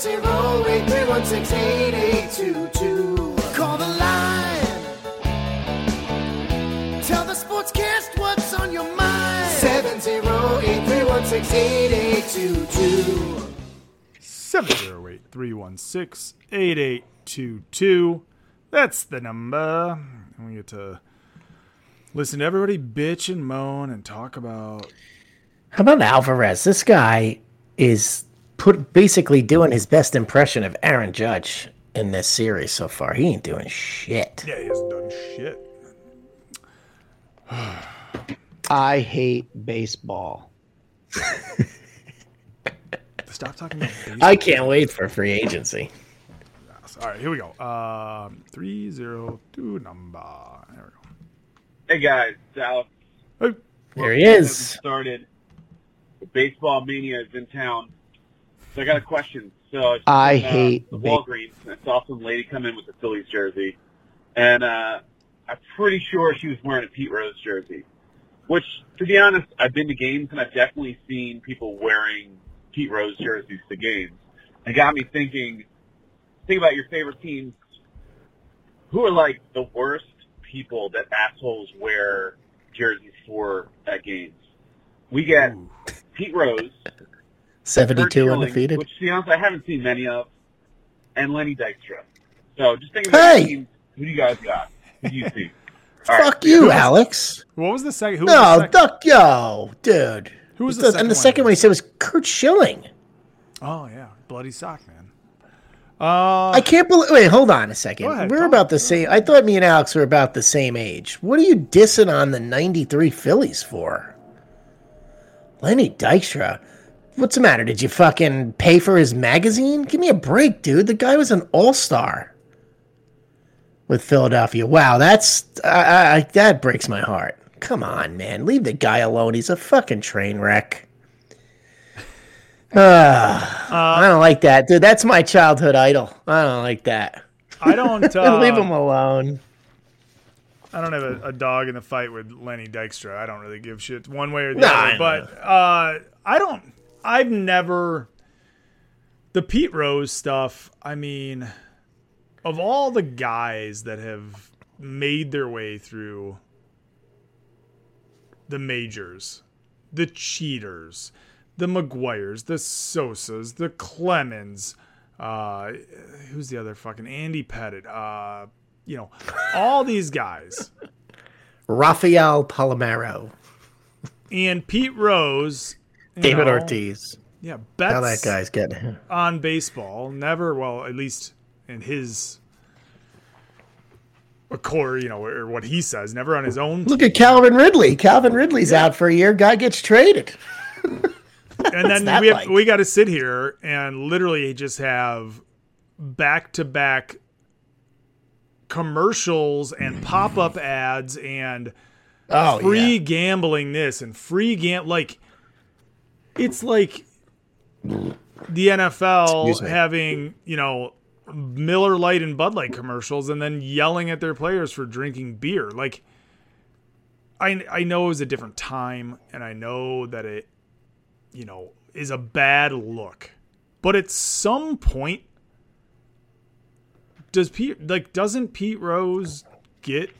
708-316-8822. Call the line. Tell the sportscast what's on your mind. 708-316-8822. 708-316-8822. That's the number. And we get to listen to everybody bitch and moan and talk about how about Alvarez? This guy is put basically doing his best impression of Aaron Judge in this series so far. He ain't doing shit. Yeah, he hasn't done shit. I hate baseball. Stop talking about baseball. I can't wait for free agency. All right, here we go. Um, 302 number. There we go. Hey guys, it's Alex. Hey, There he is. Started. Baseball mania is in town. So I got a question. So I, I in, uh, hate the ba- Walgreens. And I saw some lady come in with a Phillies jersey, and uh, I'm pretty sure she was wearing a Pete Rose jersey. Which, to be honest, I've been to games and I've definitely seen people wearing Pete Rose jerseys to games. It got me thinking. Think about your favorite teams. Who are like the worst people that assholes wear jerseys for at games? We get Pete Rose, Curt 72 Schilling, undefeated. which to be honest, I haven't seen many of, and Lenny Dykstra. So just think about Hey! your teams. Who do you guys got? Who do you see? All right. Fuck you, Alex. what was the second? Who was No, the second? duck yo, dude. Who was the The- second and the one? second one he said was Curt Schilling. Oh, yeah. Bloody sock, man. Uh, I can't believe. Wait, hold on a second. Ahead, We're about the same. I thought me and Alex were about the same age. What are you dissing on the '93 Phillies for? Lenny Dykstra. What's the matter? Did you fucking pay for his magazine? Give me a break, dude. The guy was an all-star with Philadelphia. Wow, that's I, I, that breaks my heart. Come on, man. Leave the guy alone. He's a fucking train wreck. Ah, I don't like that, dude. That's my childhood idol. I don't like that. I don't. Uh, Leave him alone. I don't have a, a dog in the fight with Lenny Dykstra. I don't really give shit one way or the Nah, other. But uh, I don't. I've never the Pete Rose stuff. I mean, of all the guys that have made their way through the majors, the cheaters, the McGwires, the Sosas, the Clemens, uh, who's the other fucking Andy Pettitte, uh, you know, all these guys. Rafael Palmeiro, And Pete Rose, David know, Ortiz. yeah, How that guy's getting. on baseball. Never, well, at least in his core, you know, or what he says, never on his own. Look at Calvin Ridley. Calvin Ridley's out for a year. Guy gets traded. and then we have, like? we got to sit here and literally just have back to back commercials and pop up ads and Oh free yeah. gambling this and free gam like it's like the NFL having, you know, Miller Lite and Bud Light commercials and then yelling at their players for drinking beer. Like I I know it was a different time and I know that it you know, is a bad look. But at some point, does Pete like doesn't Pete Rose get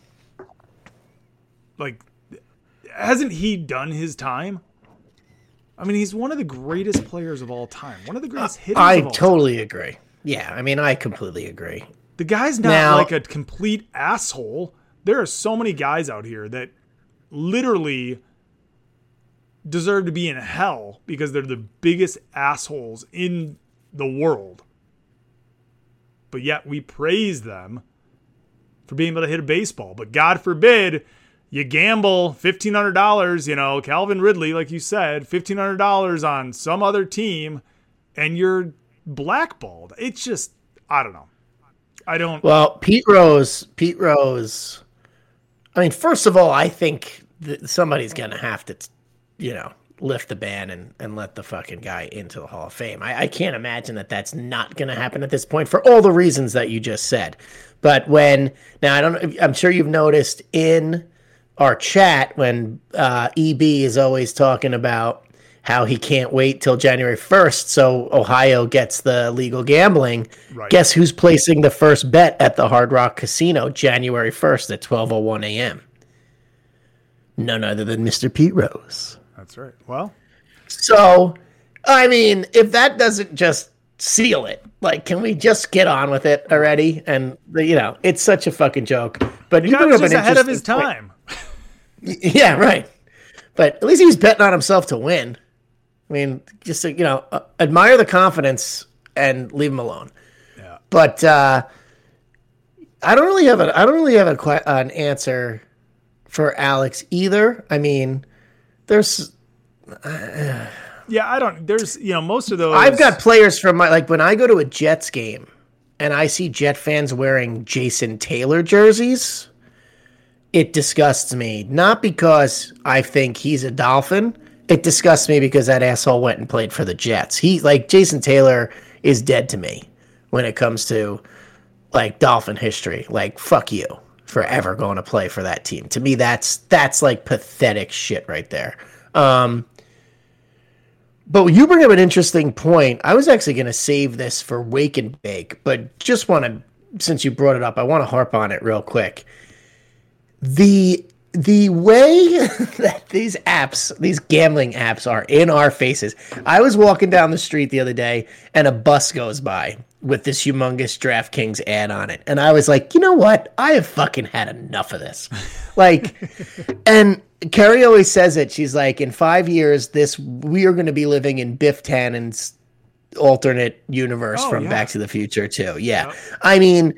like hasn't he done his time? I mean, he's one of the greatest players of all time. One of the greatest uh, hitters. I totally agree. Yeah, I mean, I completely agree. The guy's not Now- like a complete asshole. There are so many guys out here that literally deserve to be in hell because they're the biggest assholes in the world. But yet we praise them for being able to hit a baseball. But God forbid you gamble $1,500, you know, Calvin Ridley, like you said, $1,500 on some other team and you're blackballed. It's just, I don't know. I don't. Well, Pete Rose, Pete Rose. I mean, first of all, I think that somebody's gonna have to, you know, lift the ban and, and let the fucking guy into the Hall of Fame. I, I can't imagine that that's not gonna happen at this point for all the reasons that you just said. But when now, I don't. I'm sure you've noticed in our chat when uh, EB is always talking about how he can't wait till January 1st so Ohio gets the legal gambling. Right. Guess who's placing the first bet at the Hard Rock Casino January 1st at 12:01 a.m. None other than Mr. Pete Rose. That's right. Well, So, I mean, if that doesn't just seal it, like, can we just get on with it already? And you know, it's such a fucking joke. But you up just an ahead of his point. time. Yeah, right. But at least he was betting on himself to win. I mean, just to, you know, uh, admire the confidence and leave him alone. Yeah. But uh, I don't really have a I don't really have a an answer for Alex either. I mean, there's Yeah, I don't. There's, you know, most of those. I've got players from my like when I go to a Jets game and I see Jet fans wearing Jason Taylor jerseys, it disgusts me. Not because I think he's a Dolphin. It disgusts me because that asshole went and played for the Jets. He like Jason Taylor is dead to me when it comes to like Dolphin history. Like fuck you for ever going to play for that team. To me that's that's like pathetic shit right there. Um but you bring up an interesting point. I was actually going to save this for Wake and Bake, but just want to, since you brought it up, I want to harp on it real quick. The the way that these apps, these gambling apps, are in our faces. I was walking down the street the other day, and a bus goes by with this humongous DraftKings ad on it, and I was like, you know what? I have fucking had enough of this. Like, and Carrie always says it. She's like, in five years, this we are going to be living in Biff Tannen's alternate universe Oh, from yeah. Back to the Future too. Yeah, I mean,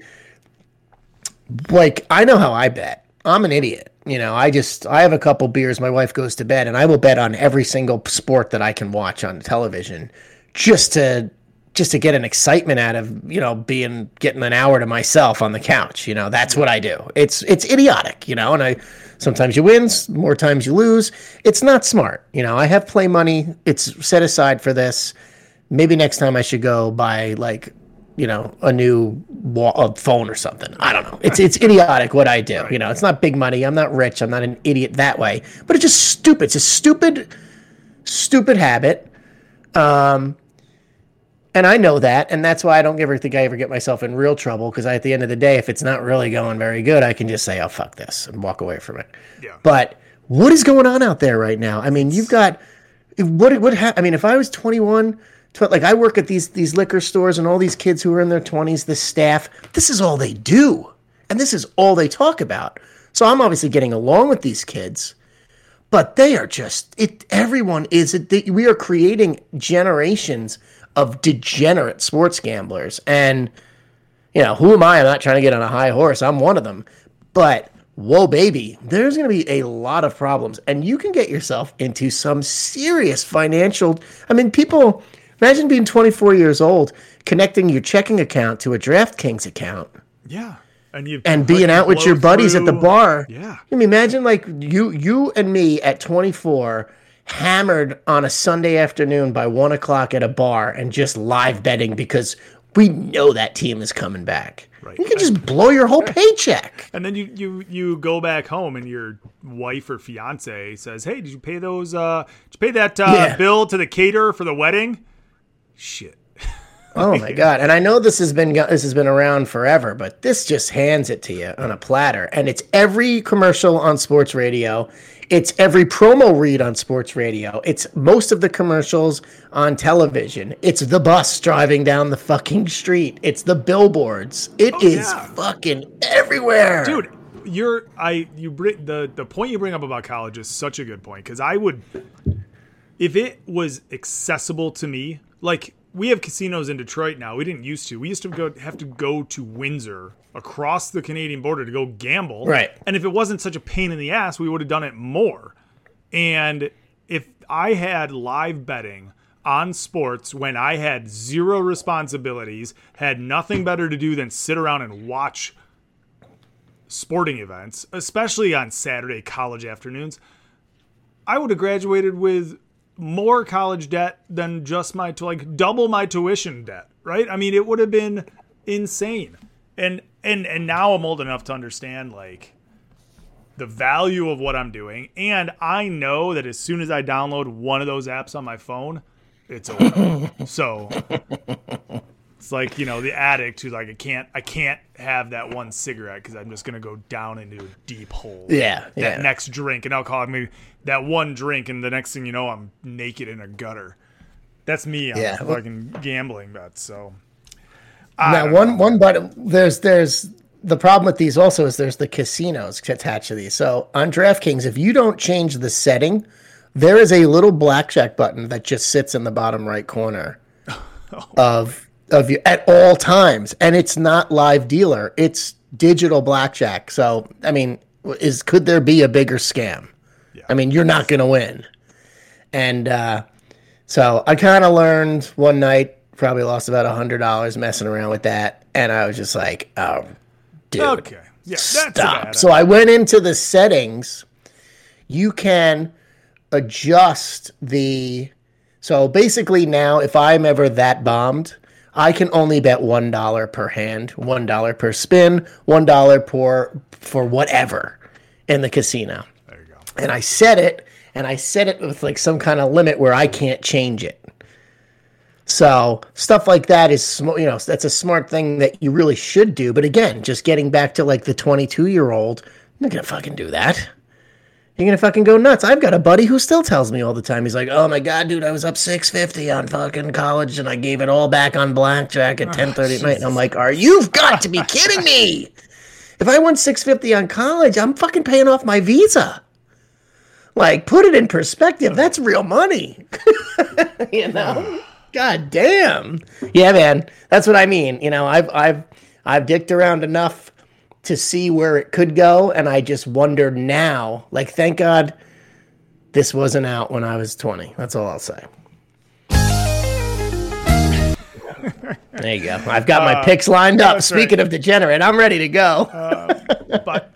like I know how I bet. I'm an idiot. You know, I just I have a couple beers. My wife goes to bed, and I will bet on every single sport that I can watch on television, just to just to get an excitement out of you know being getting an hour to myself on the couch. You know, that's what I do. It's it's idiotic. You know, and I sometimes you win, more times you lose. It's not smart. You know, I have play money. It's set aside for this. Maybe next time I should go buy like you know, a new wa- a phone or something. I don't know. It's it's idiotic what I do. You know, it's not big money. I'm not rich. I'm not an idiot that way. But it's just stupid. It's a stupid, stupid habit. Um, and I know that, and that's why I don't ever think I ever get myself in real trouble. Because at the end of the day, if it's not really going very good, I can just say, "Oh fuck this" and walk away from it. Yeah. But what is going on out there right now? I mean, you've got what what ha- I mean, if I was 21, tw- like I work at these these liquor stores and all these kids who are in their 20s, the staff, this is all they do. And this is all they talk about. So I'm obviously getting along with these kids, but they are just it everyone is it we are creating generations of degenerate sports gamblers and you know, who am I? I'm not trying to get on a high horse. I'm one of them. But whoa, baby, there's going to be a lot of problems. And you can get yourself into some serious financial. I mean, people, imagine being 24 years old, connecting your checking account to a DraftKings account Yeah. And you and being out with your buddies at the bar. Yeah. I mean, imagine like you, you and me at 24, hammered on a Sunday afternoon by one o'clock at a bar and just live betting because we know that team is coming back. Right. You can just blow your whole paycheck. And then you you you go back home and your wife or fiance says, "Hey, did you pay those? Uh, did you pay that uh, Yeah. bill to the caterer for the wedding?" Shit. Oh my god! And I know this has been this has been around forever, but this just hands it to you on a platter, and it's every commercial on sports radio. It's every promo read on sports radio. It's most of the commercials on television. It's the bus driving down the fucking street. It's the billboards. It oh, is yeah. fucking everywhere, dude you're i you bring the the point you bring up about college is such a good point because i would if it was accessible to me like we have casinos in detroit now. We didn't used to. We used to go have to go to windsor across the canadian border to go gamble. Right. and if it wasn't such a pain in the ass we would have done it more. And if i had live betting on sports when i had zero responsibilities had nothing better to do than sit around and watch sporting events, especially on Saturday college afternoons, I would have graduated with more college debt than just my to like double my tuition debt, right? I mean, it would have been insane. And and and now I'm old enough to understand like the value of what I'm doing, and I know that as soon as I download one of those apps on my phone, it's over. so it's like you know the addict who's like I can't I can't have that one cigarette because I'm just gonna go down into a deep hole. Yeah, That yeah. next drink, and I'll call me that one drink, and the next thing you know, I'm naked in a gutter. That's me on Yeah. fucking gambling bets. So now one one but there's there's the problem with these also is there's the casinos attached to these. So on DraftKings, if you don't change the setting, there is a little blackjack button that just sits in the bottom right corner oh. of of you at all times, and it's not live dealer; it's digital blackjack. So I mean, is could there be a bigger scam? I mean, you're not going to win, and uh, so I kind of learned one night, probably lost about a hundred dollars messing around with that, and I was just like, "Oh, dude, okay, yeah, stop." So I went into the settings. You can adjust the. So basically, now if I'm ever that bombed, I can only bet one dollar per hand, one dollar per spin, one dollar per for whatever in the casino. There you go. And I set it, and I set it with like some kind of limit where I can't change it. So stuff like that is, sm- you know, that's a smart thing that you really should do. But again, just getting back to like the 22 year old, I'm not gonna fucking do that. You're gonna fucking go nuts. I've got a buddy who still tells me all the time. He's like, "Oh my god, dude, I was up 650 on fucking college, and I gave it all back on blackjack at 10:30 at night." And I'm like, "Are you've got to be kidding me? If I won 650 on college, I'm fucking paying off my visa." Like, put it in perspective. Hmm. That's real money. you know? God damn. Yeah, man. That's what I mean. You know, I've I've I've dicked around enough to see where it could go, and I just wonder now. Like, thank God this wasn't out when I was 20. That's all I'll say. there you go. I've got my picks lined up. that's right. Speaking of degenerate, I'm ready to go. but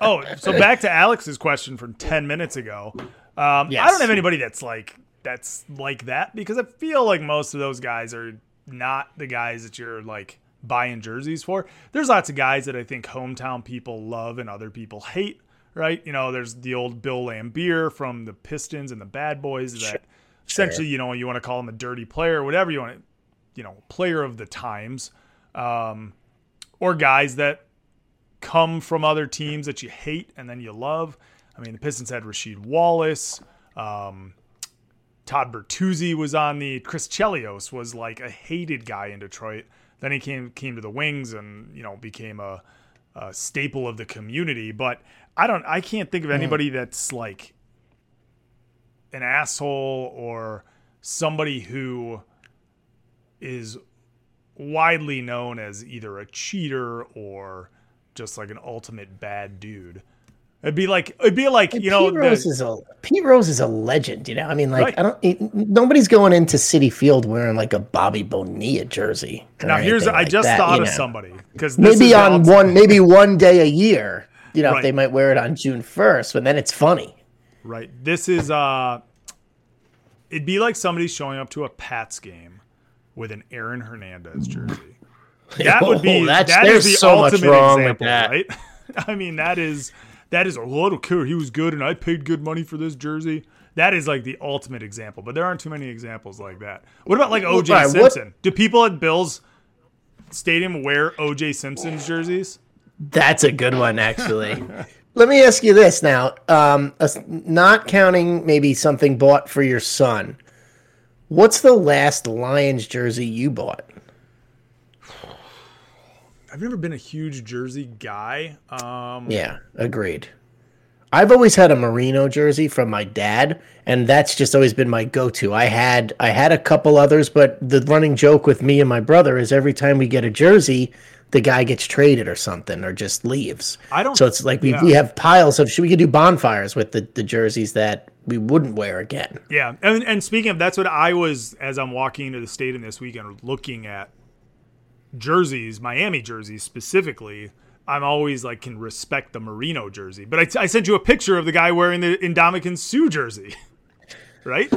oh, so back to Alex's question from ten minutes ago. Um, I don't have anybody that's like that's like that because I feel like most of those guys are not the guys that you're like buying jerseys for. There's lots of guys that I think hometown people love and other people hate. Right? You know, there's the old Bill Laimbeer from the Pistons and the Bad Boys that essentially, you know, you want to call him a dirty player, whatever you want to, you know, player of the times, um, or guys that come from other teams that you hate and then you love. I mean, the Pistons had Rasheed Wallace. Um, Todd Bertuzzi was on the. Chris Chelios was like a hated guy in Detroit. Then he came came to the Wings and you know became a, a staple of the community. But I don't. I can't think of anybody that's like an asshole or somebody who is widely known as either a cheater or just like an ultimate bad dude. It'd be like it'd be like you know Pete Rose the, is a Pete Rose is a legend. You know, I mean, like Right. I don't. It, nobody's going into Citi Field wearing like a Bobby Bonilla jersey. now here's I like just that, thought of know. somebody because Maybe on one, maybe one day a year. You know, Right. if they might wear it on June first, but then it's funny. Right. This is uh it'd be like somebody showing up to a Pats game with an Aaron Hernandez jersey. That would be Oh, that's- that is the so ultimate example, that. right? I mean, that is that is. a little don't. He was good, and I paid good money for this jersey. That is like the ultimate example, but there aren't too many examples like that. What about like OJ Right, what- Simpson? Do people at Bills Stadium wear OJ Simpson's jerseys? That's a good one, actually. Let me ask you this now. Um, as- not counting maybe something bought for your son, what's the last Lions jersey you bought? I've never been a huge jersey guy. Um, Yeah, agreed. I've always had a Marino jersey from my dad, and that's just always been my go-to. I had I had a couple others, but the running joke with me and my brother is every time we get a jersey, the guy gets traded or something, or just leaves. I don't- So it's like we, yeah. we have piles of. We could do bonfires with the, the jerseys that we wouldn't wear again. Yeah, and, and speaking of, that's what I was as I'm walking into the stadium this weekend, looking at jerseys, Miami jerseys specifically. I'm always like can respect the Marino jersey, but I, I sent you a picture of the guy wearing the Ndamukong Suh jersey, right?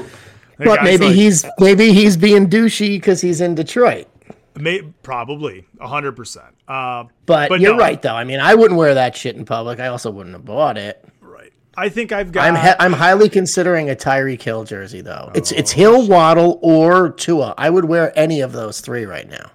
But maybe like- he's maybe he's being douchey because he's in Detroit. may, probably hundred percent. Uh, But, But you're no. right, though. I mean, I wouldn't wear that shit in public. I also wouldn't have bought it. right. I think I've got. I'm he- I'm highly considering a Tyreek Hill jersey though. It's it's Oh, Hill, Waddle, or Tua. I would wear any of those three right now.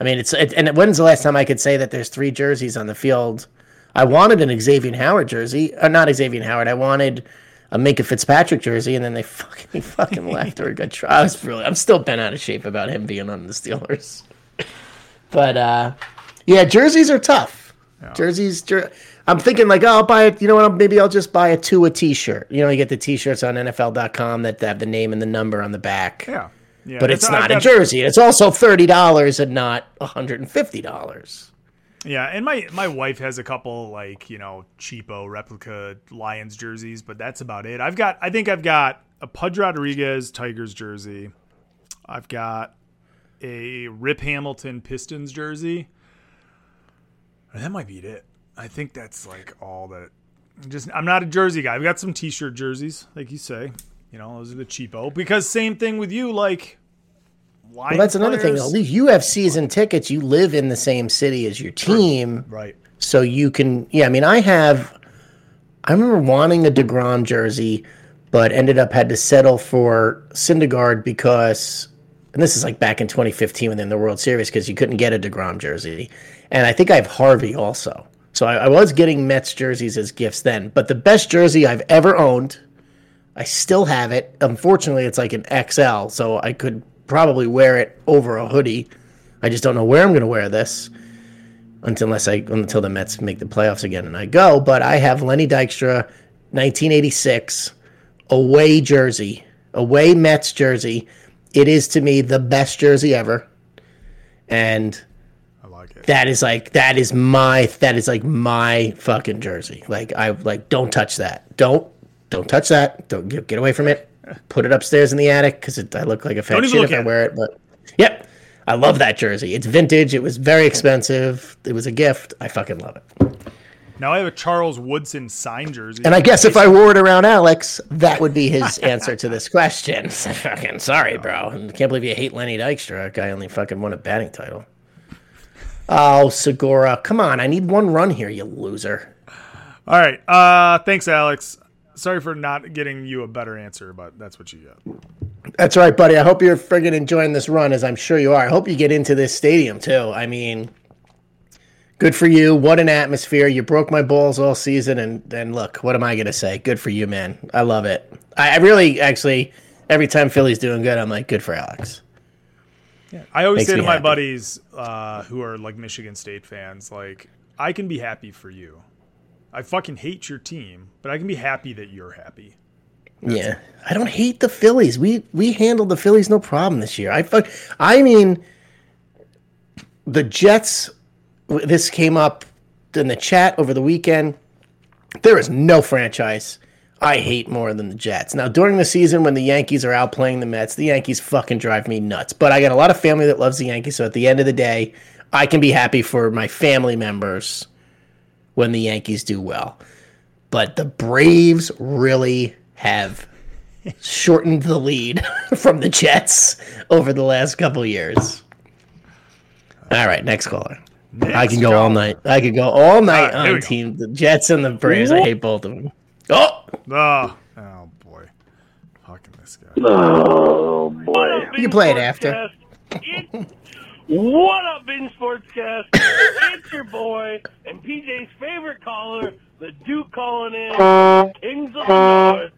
I mean, it's it, and when's the last time I could say that there's three jerseys on the field? I wanted an Xavier Howard jersey, uh, not Xavier Howard. I wanted a Minkah Fitzpatrick jersey, and then they fucking fucking left or got tried. I was really, I'm still bent out of shape about him being on the Steelers. But uh, yeah, jerseys are tough. Jerseys. Jer- I'm thinking like, oh, I'll buy it. You know what? Maybe I'll just buy a Tua T-shirt. You know, you get the T-shirts on NFL.com that have the name and the number on the back. yeah, yeah. But it's I've not a got- jersey. It's also thirty dollars and not hundred and fifty dollars. Yeah, and my my wife has a couple like you know cheapo replica Lions jerseys, but that's about it. I've got I think I've got a Pudge Rodriguez Tigers jersey. I've got a Rip Hamilton Pistons jersey. And that might be it. I think that's like all that. Just I'm not a jersey guy. I've got some T-shirt jerseys, like you say. You know, those are the cheapo. Because same thing with you, like. Well, that's another thing. At least you have season tickets. You live in the same city as your team. Right. So you can, yeah. I mean, I have. I remember wanting a Degrom jersey, but ended up had to settle for Syndergaard because, and this is like back in 2015 within the World Series because you couldn't get a Degrom jersey, and I think I have Harvey also. So I, I was getting Mets jerseys as gifts then, but the best jersey I've ever owned, I still have it. Unfortunately, it's like an XL, so I could probably wear it over a hoodie. I just don't know where I'm going to wear this until unless I until the Mets make the playoffs again and I go. But I have Lenny Dykstra, 1986 away jersey, away Mets jersey. It is to me the best jersey ever, and I like it. that is like that is my that is like my fucking jersey. Like I like don't touch that. Don't don't touch that. Don't get, get away from it. Put it upstairs in the attic because I look like a fat shit if I wear it. But yep, I love that jersey. It's vintage. It was very expensive. It was a gift. I fucking love it. Now I have a Charles Woodson signed jersey. And I guess if I wore it around Alex, that would be his answer to this question. fucking sorry, bro. I can't believe you hate Lenny Dykstra. Guy only fucking won a batting title. Oh, Segura, come on! I need one run here, you loser. All right. Uh, thanks, Alex. Sorry for not getting you a better answer, but that's what you got. That's right, buddy. I hope you're friggin' enjoying this run, as I'm sure you are. I hope you get into this stadium too. I mean, good for you. What an atmosphere! You broke my balls all season, and and look, what am I gonna say? Good for you, man. I love it. I, I really, actually, every time Philly's doing good, I'm like, good for Alex. Yeah. I always Makes say to my happy. buddies uh, who are like Michigan State fans, like, I can be happy for you. I fucking hate your team, but I can be happy that you're happy. Yeah, I don't hate the Phillies. We we handled the Phillies no problem this year. I fuck. I mean, the Jets. This came up in the chat over the weekend. There is no franchise I hate more than the Jets. Now, during the season when the Yankees are out playing the Mets, the Yankees fucking drive me nuts. But I got a lot of family that loves the Yankees, so at the end of the day, I can be happy for my family members when the Yankees do well. But the Braves really have shortened the lead from the Jets over the last couple years. All right, next caller. I can go all night. I could go all night right, here we on go. team the Jets and the Braves. I hate both of them. Oh, Oh, oh boy. Fucking this guy. Oh boy. you can play it after. What up, Binge Sportscast? it's your boy and PJ's favorite caller, the Duke calling in, Kings of the North,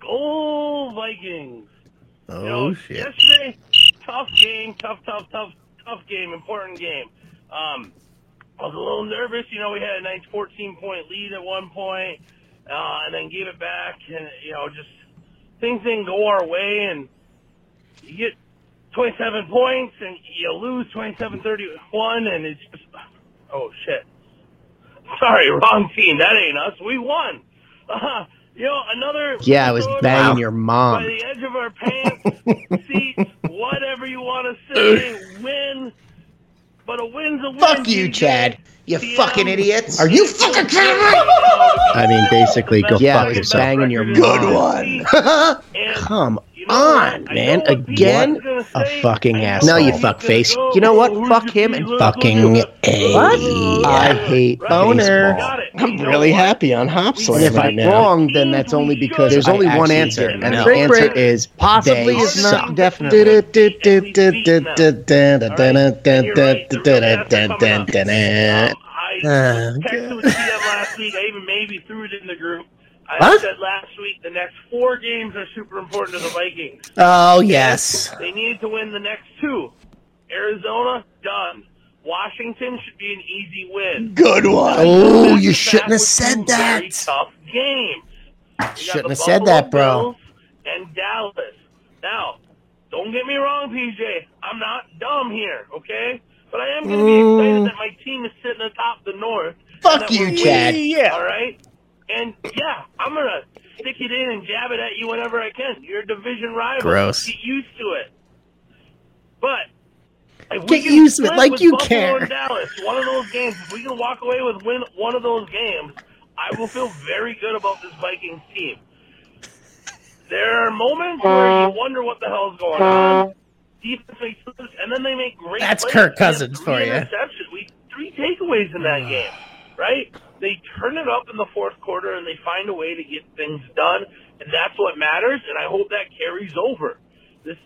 Skol Vikings. You know, Oh shit. Yesterday, tough game, tough, tough, tough, tough game, important game. Um, I was a little nervous. You know, we had a nice 14 point lead at one point, uh, and then gave it back, and you know, just things didn't go our way, and you get 27 points, and you lose 27-31, and it's just, oh shit. Sorry, wrong team. That ain't us. We won. Uh, you know, another. Yeah, I was banging your mom. By the edge of our pants, seats, whatever you want to say, win. But a win's a win. Fuck you, DJ. Chad. You TM. fucking idiots. Are you fucking kidding me? I mean, basically, go Yeah, fuck I was yourself. banging your Good one. And Come you know on, what? I man. know what Again? people are gonna A say. fucking I know asshole. No, you he's fuck gonna face. go, You know what? "Oh, Fuck who's him the and key? fucking Look, A. look, look, I look, hate right? Boner. Got it. I'm You know really what? happy on Hopsler And if right I'm now. wrong, then that's only because There's I only one actually answer, didn't and know. the answer Break- is possibly they is not suck. definitely. Um, I Uh, texted with TM last week. I even maybe threw it in the group. I What? said last week the next four games are super important to the Vikings. Oh yes. They need to win the next two. Arizona, done. Washington should be an easy win. Good one. Oh, you shouldn't have said two Very that. tough games. You Shouldn't have said that, bro. Bills And Dallas. Now, don't get me wrong, PJ. I'm not dumb here, okay? But I am going to be excited mm. that my team is sitting atop the North. Fuck you, Chad. winning, Yeah. All right? And yeah, I'm going to stick it in and jab it at you whenever I can. You're a division rival. Gross. Get used to it. But if Get can used to it like you Buffalo care. Dallas, one of those games, if we can walk away with win one of those games, I will feel very good about this Vikings team. There are moments where you wonder what the hell's going on. Defense makes moves, and then they make great. That's plays. Kirk Cousins for you. We three takeaways in that game, right? They turn it up in the fourth quarter and they find a way to get things done, and that's what matters. And I hope that carries over. This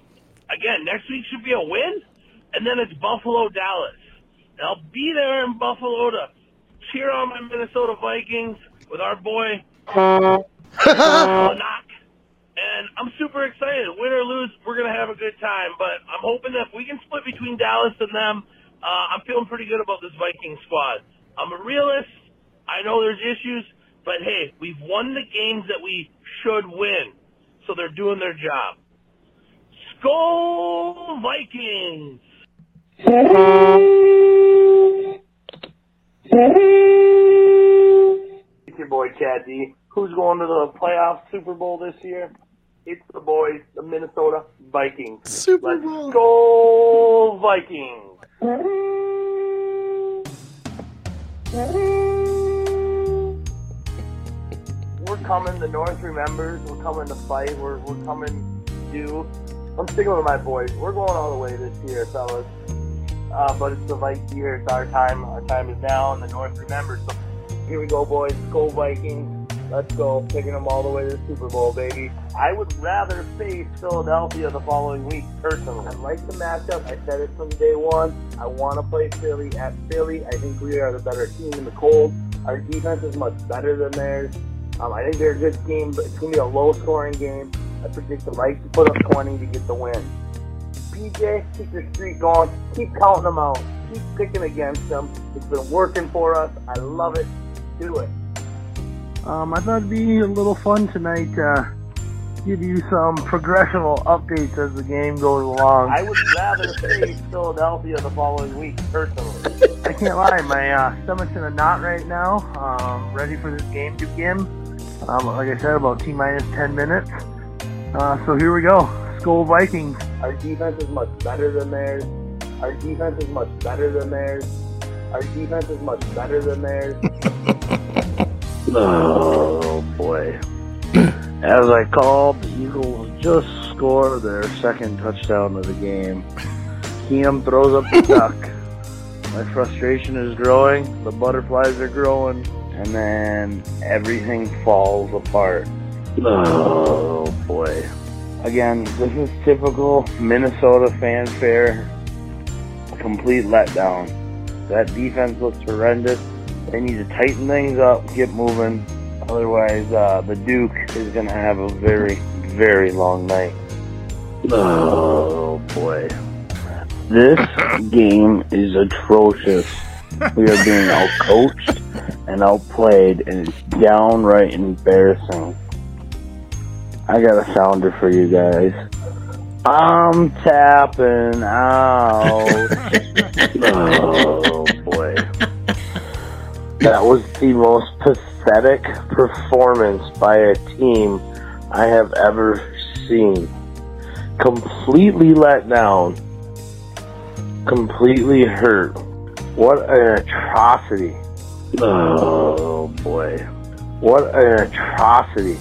again next week should be a win, and then it's Buffalo Dallas. And I'll be there in Buffalo to cheer on my Minnesota Vikings with our boy Knock. And I'm super excited. Win or lose, we're to have a good time. But I'm hoping that if we can split between Dallas and them, uh, I'm feeling pretty good about this Viking squad. I'm a realist. I know there's issues, but hey, we've won the games that we should win. So they're doing their job. Skol Vikings! It's your boy Chad D. Who's going to the playoff Super Bowl this year? It's the boys, the Minnesota Vikings. Super Let's Bowl. go Vikings! We're coming. The North remembers. We're coming to fight. We're we're coming to do. I'm sticking with my boys. We're going all the way this year, fellas. Uh, but it's the Vikings year. It's our time. Our time is now, and the North remembers. So here we go, boys. Go Vikings. Let's go. Taking them all the way to the Super Bowl, baby. I would rather face Philadelphia the following week, personally. I like the matchup. I said it from day one. I want to play Philly at Philly. I think we are the better team in the cold. Our defense is much better than theirs. Um, I think they're a good team, but it's going to be a low-scoring game. I predict the Vikes to put up 20 to get the win. PJ, keep your streak going. Keep counting them out. Keep picking against them. It's been working for us. I love it. Do it. Um, I thought it'd be a little fun tonight to give you some progressional updates as the game goes along. I would rather face Philadelphia the following week, personally. I can't lie, my uh, stomach's in a knot right now. Um, ready for this game to begin. Um, like I said, about T minus 10 minutes. Uh, so here we go. Skol Vikings. Our defense is much better than theirs. Our defense is much better than theirs. Our defense is much better than theirs. Oh boy. As I called, the Eagles just score their second touchdown of the game. Keem throws up the duck. my frustration is growing, the butterflies are growing, and then everything falls apart. Oh boy. Again, this is typical Minnesota fanfare. Complete letdown. That defense looks horrendous. They need to tighten things up, get moving. Otherwise, uh, the Duke is going to have a very, very long night. Oh boy. This game is atrocious. We are being outcoached and outplayed, and it's downright embarrassing. I got a sounder for you guys. I'm tapping out. oh boy. That was the most pathetic performance by a team I have ever seen. Completely let down. Completely hurt. What an atrocity. Oh boy. What an atrocity.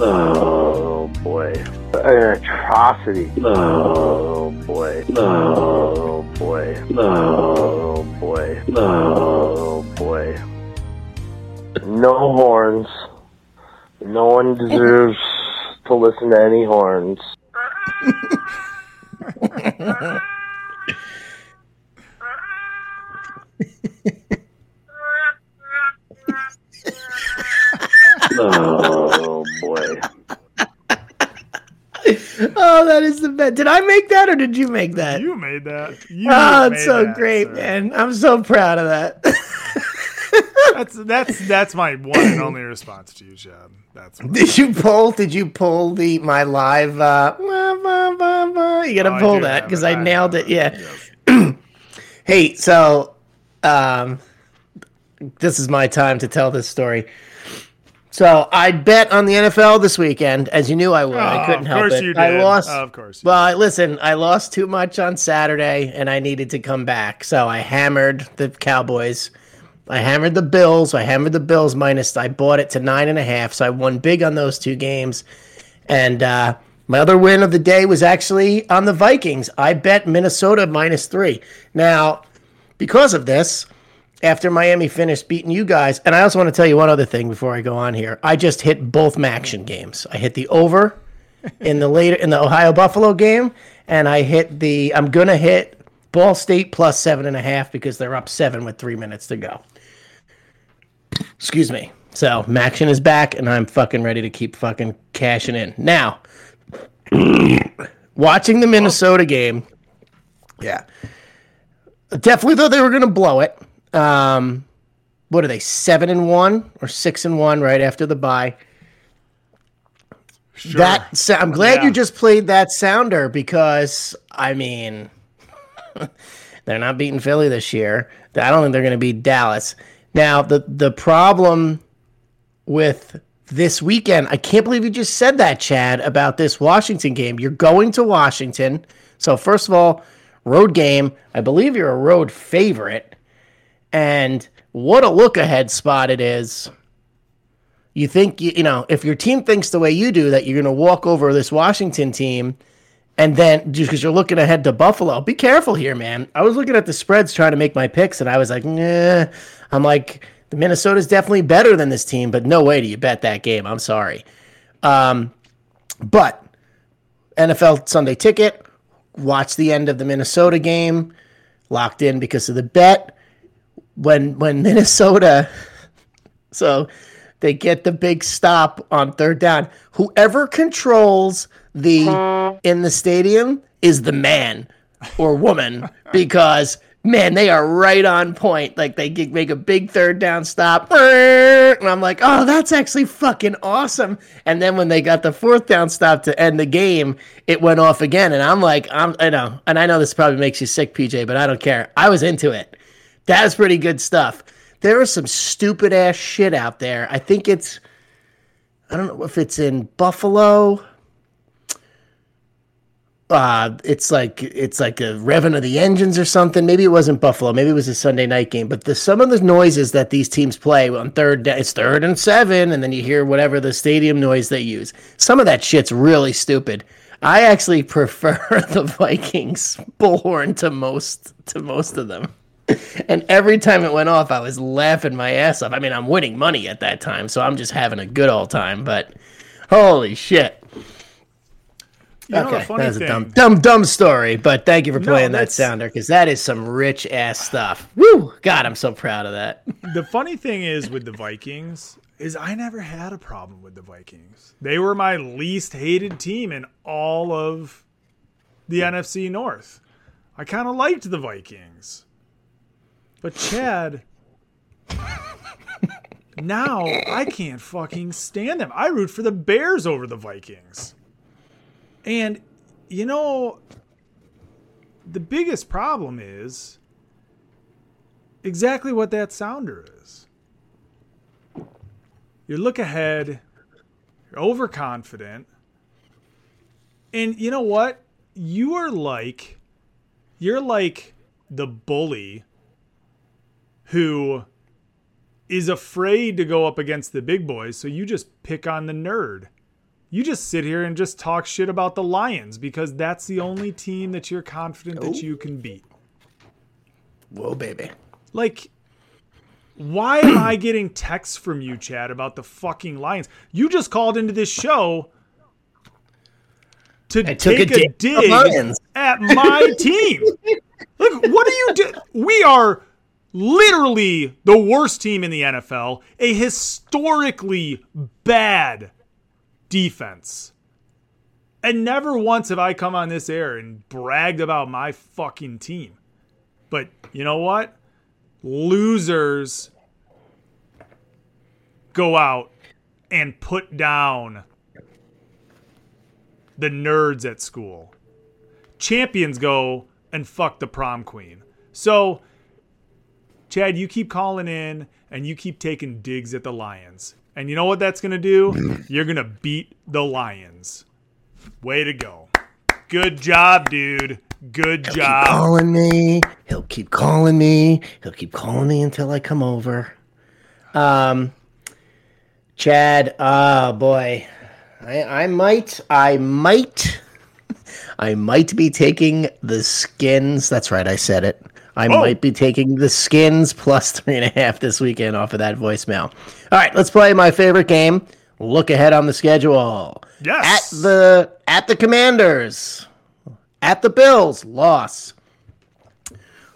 Oh boy. An atrocity. Oh boy. Oh boy. Oh boy. Oh boy. No horns. No one deserves to listen to any horns. oh boy. Oh, that is the best. Did I make that or did you make that? You made that. You oh, made it's so that, great, sir. man. I'm so proud of that. That's that's that's my one and only response to you, Chad. That's Did you pull? Did you pull the my live? uh wah, wah, wah, wah. You gotta Oh, pull that because. I I nailed have it. Yeah. hey, so um, this is my time to tell this story. So I bet on the NFL this weekend, as you knew I would. I Oh, couldn't of help course it. you I did. lost. Of course. Well, I, listen, I lost too much on Saturday, and I needed to come back. So I hammered the Cowboys. I hammered the Bills. I hammered the Bills minus. I bought it to nine and a half. So I won big on those two games. And uh, my other win of the day was actually on the Vikings. I bet Minnesota minus three. Now, because of this, after Miami finished beating you guys, and I also want to tell you one other thing before I go on here. I just hit both Maction games. I hit the over in the later in the Ohio Buffalo game, and I hit the I'm gonna hit Ball State plus seven and a half because they're up seven with three minutes to go. Excuse me. So Maction is back, and I'm fucking ready to keep fucking cashing in. Now, watching the Minnesota game, yeah, definitely thought they were gonna blow it. Um, what are they? Seven and one or six and one right after the bye. That so I'm glad Yeah. you just played that sounder because I mean they're not beating Philly this year. I don't think they're going to beat Dallas. Now the the problem with this weekend, I can't believe you just said that, Chad, about this Washington game. You're going to Washington, so first of all, road game. I believe you're a road favorite, and what a look ahead spot it is. You think you, you know if your team thinks the way you do that you're going to walk over this Washington team, and then just because you're looking ahead to Buffalo, be careful here, man. I was looking at the spreads trying to make my picks, and I was like, nah. I'm like, the Minnesota's definitely better than this team, but no way do you bet that game. I'm sorry. Um, but NFL Sunday ticket, watch the end of the Minnesota game, locked in because of the bet. When when Minnesota, so they get the big stop on third down. Whoever controls the in the stadium is the man or woman because man, they are right on point. Like they make a big third down stop, and I'm like, oh, that's actually fucking awesome. And then when they got the fourth down stop to end the game, it went off again, and I'm like, I'm, I know, and I know this probably makes you sick, PJ, but I don't care. I was into it. That was pretty good stuff. There is some stupid ass shit out there. I think it's, I don't know if it's in Buffalo uh, it's like it's like a revving of the engines or something. Maybe it wasn't Buffalo. Maybe it was a Sunday night game. But the some of the noises that these teams play on third, da- it's third and seven, and then you hear whatever the stadium noise they use. Some of that shit's really stupid. I actually prefer the Vikings bullhorn to most to most of them. and every time it went off, I was laughing my ass off. I mean, I'm winning money at that time, so I'm just having a good old time. But holy shit! You know okay, that's a thing- dumb, dumb, dumb story. But thank you for No, playing that sounder because that is some rich ass stuff. Woo! God, I'm so proud of that. The funny thing is with the Vikings is I never had a problem with the Vikings. They were my least hated team in all of the NFC North. I kind of liked the Vikings. But Chad now I can't fucking stand them. I root for the Bears over the Vikings. And you know the biggest problem is exactly what that sounder is. You look ahead, you're overconfident, and you know what? You are like, you're like the bully who is afraid to go up against the big boys, so you just pick on the nerd. You just sit here and just talk shit about the Lions because that's the only team that you're confident that oh. you can beat. Whoa, baby. Like, why am I getting texts from you, Chad, about the fucking Lions? You just called into this show to I took take a a, dig at the dig Lions. at my team. Look, what are you doing? We are literally the worst team in the NFL, a historically bad defense. And never once have I come on this air and bragged about my fucking team. But you know what? Losers go out and put down the nerds at school. Champions go and fuck the prom queen. So, Chad, you keep calling in and you keep taking digs at the Lions. And you know what that's going to do? You're going to beat the Lions. Way to go. Good job, dude. Good Keep job. calling me. He'll keep calling me. He'll keep calling me until I come over. Um, Chad. Oh boy, I, I might. I might. I might be taking the skins. That's right. I said it. I Oh. might be taking the skins plus three and a half this weekend off of that voicemail. All right, let's play my favorite game. Look ahead on the schedule. Yes. At the at the Commanders. At the Bills, loss.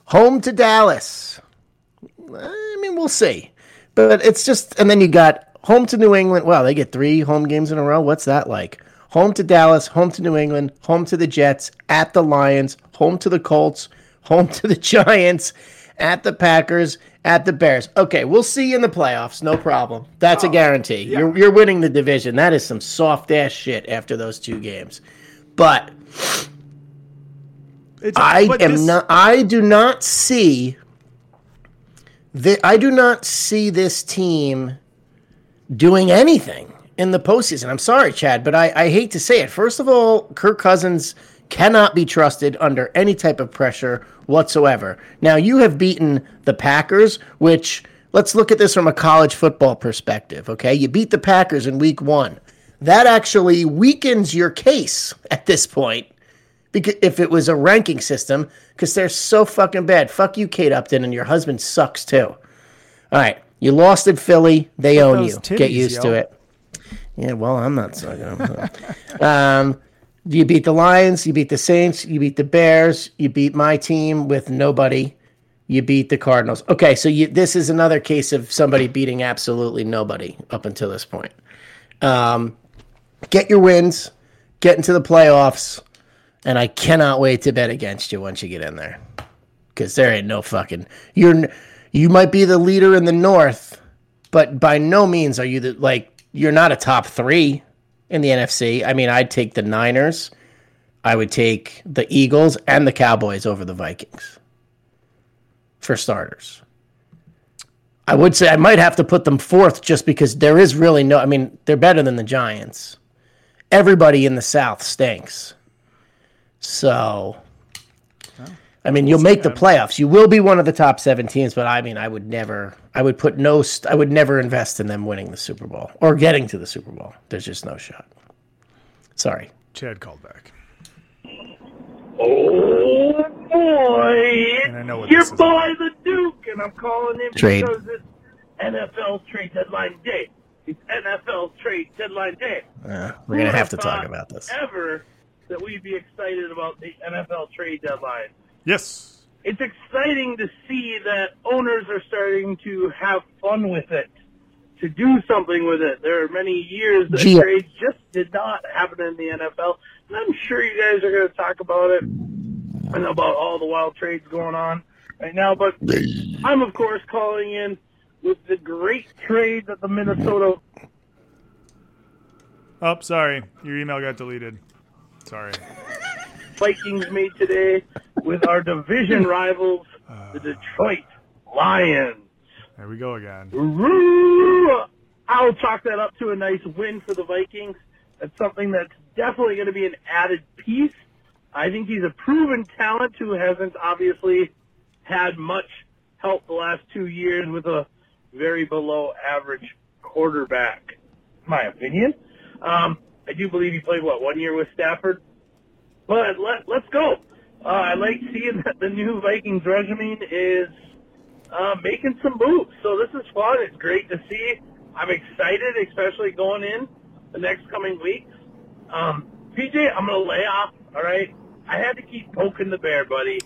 Home to Dallas. I mean, we'll see. But it's just, and then you got home to New England. Wow, they get three home games in a row. What's that like? Home to Dallas, home to New England, home to the Jets, at the Lions, home to the Colts, home to the Giants, at the Packers, at the Bears. Okay, we'll see you in the playoffs. No problem. That's a oh, guarantee. You're, you're winning the division. That is some soft ass shit after those two games. But It's- I but am this- not. I do not see. The, I do not see this team doing anything in the postseason. I'm sorry, Chad, but I, I hate to say it. First of all, Kirk Cousins cannot be trusted under any type of pressure whatsoever. Now you have beaten the Packers, which let's look at this from a college football perspective. Okay, you beat the Packers in Week One. That actually weakens your case at this point because if it was a ranking system, because they're so fucking bad. Fuck you, Kate Upton, and your husband sucks too. All right, you lost at Philly. They own you. Get titties, used to it. Yeah, well, I'm not sucking um, you beat the Lions. You beat the Saints. You beat the Bears. You beat my team with nobody. You beat the Cardinals. Okay, so you, this is another case of somebody beating absolutely nobody up until this point. Um, get your wins. Get into the playoffs. And I cannot wait to bet against you once you get in there. Because there ain't no fucking. You're you might be the leader in the North, but by no means are you the like you're not a top three in the NFC. I mean, I'd take the Niners, I would take the Eagles and the Cowboys over the Vikings for starters. I would say I might have to put them fourth just because there is really no. I mean, they're better than the Giants. Everybody in the South stinks. So, I mean, you'll make the playoffs. You will be one of the top seven teams, but I mean, I would never, I would put no, I would never invest in them winning the Super Bowl or getting to the Super Bowl. There's just no shot. Sorry. Chad called back. Oh boy, And I know what your this is. boy the Duke, and I'm calling him Trade. because it's NFL's trade deadline day. It's NFL's trade deadline day. Uh, we're gonna have to talk about this. Ever that we'd be excited about the NFL trade deadline? Yes. It's exciting to see that owners are starting to have fun with it, to do something with it. There are many years that Gee. trades just did not happen in the NFL, and I'm sure you guys are going to talk about it and about all the wild trades going on right now. But I'm of course calling in with the great trade that the Minnesota Oh, sorry. Your email got deleted. Sorry. Vikings made today with our division rivals, the Detroit Lions. There we go again. I'll chalk that up to a nice win for the Vikings. That's something that's definitely going to be an added piece. I think he's a proven talent who hasn't obviously had much help the last two years with a very below average quarterback, my opinion. Um, I do believe he played, what, one year with Stafford? But let, let's go. Uh, I like seeing that the new Vikings regime is uh, making some moves. So this is fun. It's great to see. I'm excited, especially going in the next coming weeks. Um, PJ, I'm going to lay off, all right? I had to keep poking the bear, buddy.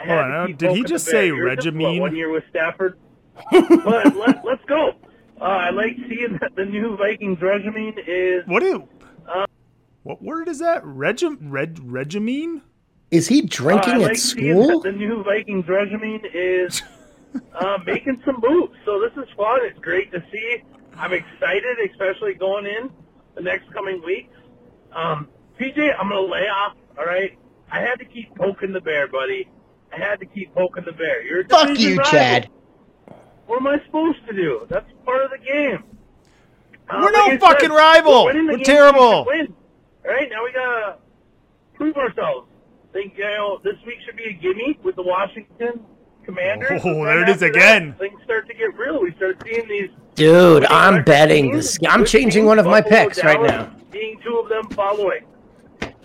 I had Hold on, to uh, keep did he just say regime? one year with Stafford? but let, let's go. Uh, I like seeing that the new Vikings regime is. What do you? what word is that? Regim reg regimine? Is he drinking Uh, at school? the new Vikings regime is uh, making some moves. So this is fun. It's great to see. I'm excited, especially going in the next coming weeks. Um, PJ, I'm going to lay off. All right. I had to keep poking the bear, buddy. I had to keep poking the bear. You're Fuck you, rival. Chad. What am I supposed to do? That's part of the game. Uh, We're like no said, fucking rival. We're, We're we terrible. Win. All right, now we gotta prove ourselves. Think you know this week should be a gimme with the Washington Commanders. Oh, there it is again. that, things start to get real. We start seeing these. Dude, I'm betting teams, this. I'm changing one of my Buffalo, picks right now. Being two of them following.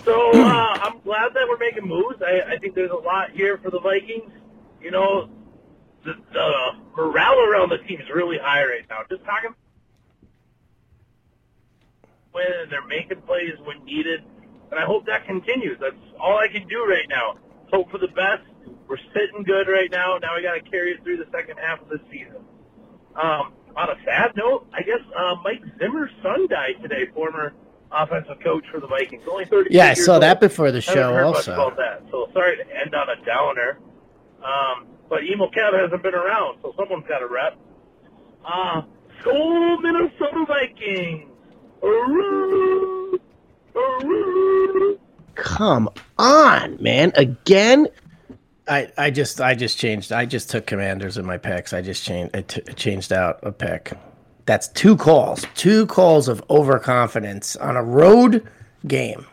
So uh, I'm glad that we're making moves. I, I think there's a lot here for the Vikings. You know, the, the morale around the team is really high right now. Just talking when they're making plays when needed, and I hope that continues. That's all I can do right now. Hope for the best. We're sitting good right now. Now we got to carry it through the second half of the season. Um, on a sad note, I guess uh, Mike Zimmer's son died today. Former offensive coach for the Vikings. Only 30. Yeah, I saw old. that before the show also. about that. So sorry to end on a downer. Um, but Emo Kev hasn't been around, so someone's got to rep. Uh, Skol Minnesota Vikings. Aroo! Aroo! Come on, man. Again. I, I just I just changed I just took commanders in my picks. I just changed I t- changed out a pick. That's two calls. Two calls of overconfidence on a road game.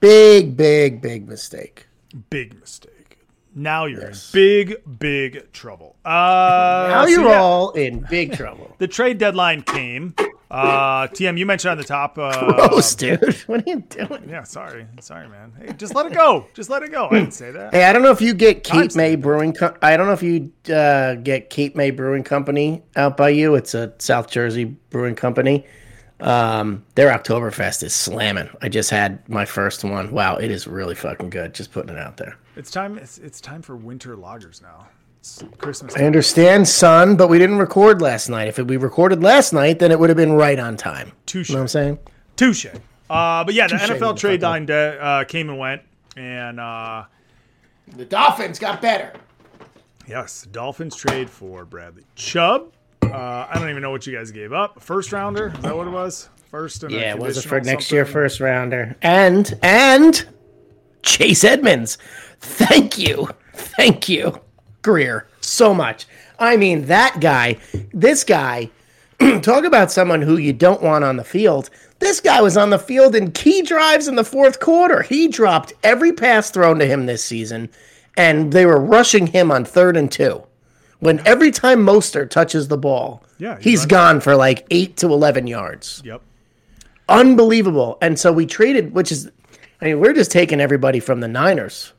Big, big, big mistake. Big mistake. Now you're in big, big trouble. Uh, now so you're yeah, all in big trouble. The trade deadline came. Uh, TM, you mentioned on the top. Uh, Gross, dude. What are you doing? Yeah, sorry, sorry, man. Hey, just let it go. Just let it go. I didn't say that. Hey, I don't know if you get Cape May Brewing. Co- I don't know if you uh, get Cape May Brewing Company out by you. It's a South Jersey brewing company. Um, their Oktoberfest is slamming. I just had my first one. Wow, it is really fucking good. Just putting it out there. It's time. It's, it's time for winter lagers now. It's Christmas. I understand, son, but we didn't record last night. If we recorded last night, then it would have been right on time. Touche. You know what I'm saying? Touche. Uh, but yeah, the NFL trade motherfucker. line de- uh, came and went, and uh, The Dolphins got better. yes, Dolphins trade for Bradley Chubb. Uh, I don't even know what you guys gave up. First rounder? Is that what it was? First and a Yeah, was it for conditional next year first rounder? And and Chase Edmonds. Thank you. Thank you. Greer. So much. I mean, that guy, this guy, talk about someone who you don't want on the field. This guy was on the field in key drives in the fourth quarter. He dropped every pass thrown to him this season, and they were rushing him on third and two. When every time Mostert touches the ball, Yeah, he's gone for like eight to 11 yards Yep. unbelievable. And so we traded, which is, I mean, we're just taking everybody from the Niners.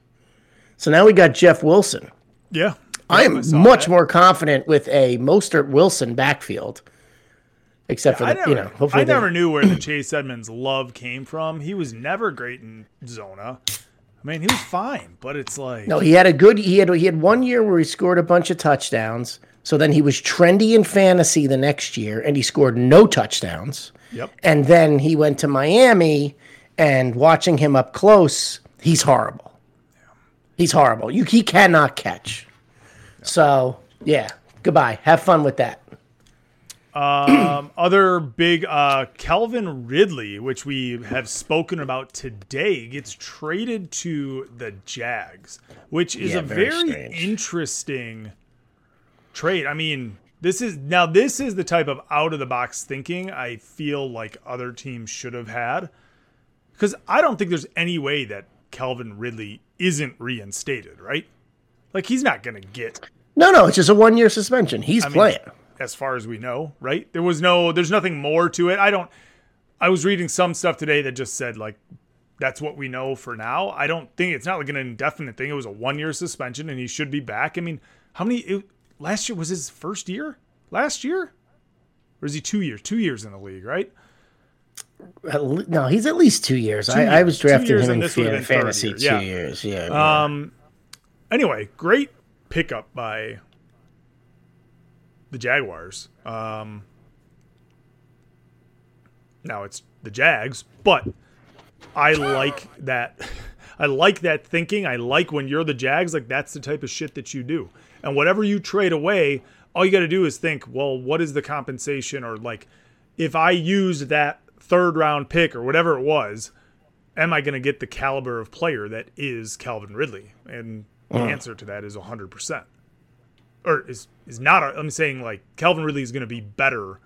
So now we got Jeff Wilson. Yeah. I I am saw much that. more confident with a Mostert Wilson backfield. Except for I the, never, you know, hopefully I they- never knew where the Chase Edmonds love came from. He was never great in Zona. I mean, he was fine, but it's like No, he had a good. He had he had one year where he scored a bunch of touchdowns. So then he was trendy in fantasy the next year, and he scored no touchdowns. Yep. And then he went to Miami, and watching him up close, he's horrible. He's horrible. You he cannot catch. So yeah, goodbye. Have fun with that. Um, other big uh, Calvin Ridley, which we have spoken about today, gets traded to the Jags, which is Yeah, a very very, interesting trade. I mean, this is now this is the type of out of the box thinking I feel like other teams should have had, because I don't think there's any way that Calvin Ridley isn't reinstated, right? Like he's not going to get No, no, it's just a one year suspension. He's I mean, playing. as far as we know, right? There was no, there's nothing more to it. I don't. I was reading some stuff today that just said like that's what we know for now. I don't think it's not like an indefinite thing. It was a one year suspension and he should be back. I mean, how many? It, last year was his first year. Last year, or is he two years? Two years in the league, right? Le- No, he's at least two years. Two I, I was drafting him in this would've fa- been third fantasy year, two yeah. years. Yeah. yeah. Um. Anyway, great pickup by the Jaguars. Um. Now it's the Jags, but I like that. I like that thinking. I like when you're the Jags. Like that's the type of shit that you do. And whatever you trade away, all you got to do is think, well, what is the compensation? Or like, if I use that third round pick or whatever it was, am I going to get the caliber of player that is Calvin Ridley? And the Uh. answer to that is 100%. Or is is not. i I'm saying like Calvin Ridley is going to be better.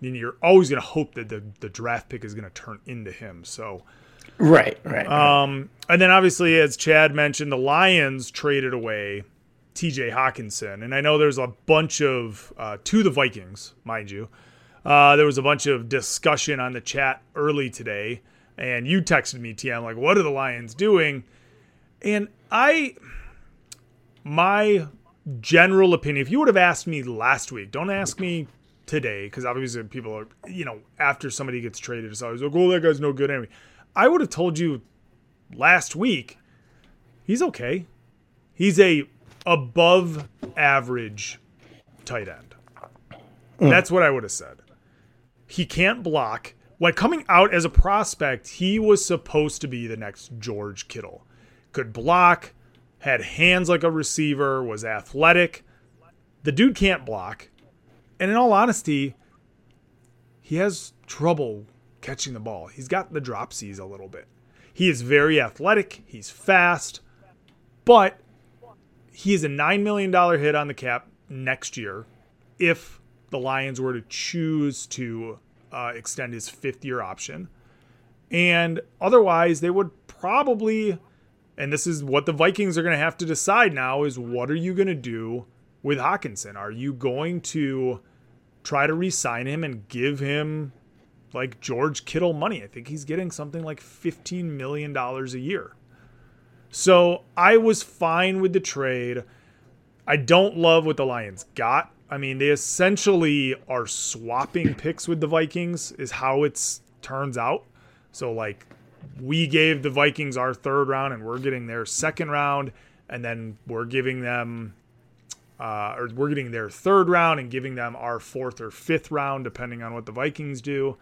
Then you're always going to hope that the, the draft pick is going to turn into him. So, right, right. um, and then obviously, as Chad mentioned, the Lions traded away T.J. Hockenson, and I know there's a bunch of uh, to the Vikings, mind you. Uh, there was a bunch of discussion on the chat early today, and you texted me, TM, like, what are the Lions doing? And I, my general opinion, if you would have asked me last week, don't ask me today, because obviously people are, you know, after somebody gets traded, it's always like, oh, that guy's no good anyway. I would have told you last week, he's okay. He's a above average tight end. That's what I would have said. He can't block. When coming out as a prospect, he was supposed to be the next George Kittle. Could block, had hands like a receiver, was athletic. The dude can't block. And in all honesty, he has trouble catching the ball. He's got the dropsies a little bit. He is very athletic, he's fast, but he is a $9 million hit on the cap next year if the Lions were to choose to uh, extend his fifth year option. And otherwise, they would probably, and this is what the Vikings are going to have to decide now is what are you going to do with Hockenson? Are you going to try to re sign him and give him like George Kittle money? I think he's getting something like $15 million a year. So I was fine with the trade. I don't love what the Lions got. I mean, they essentially are swapping picks with the Vikings, is how it's turns out. So like we gave the Vikings our third round and we're getting their second round, and then we're giving them uh, or we're getting their third round and giving them our fourth or fifth round, depending on what the Vikings do.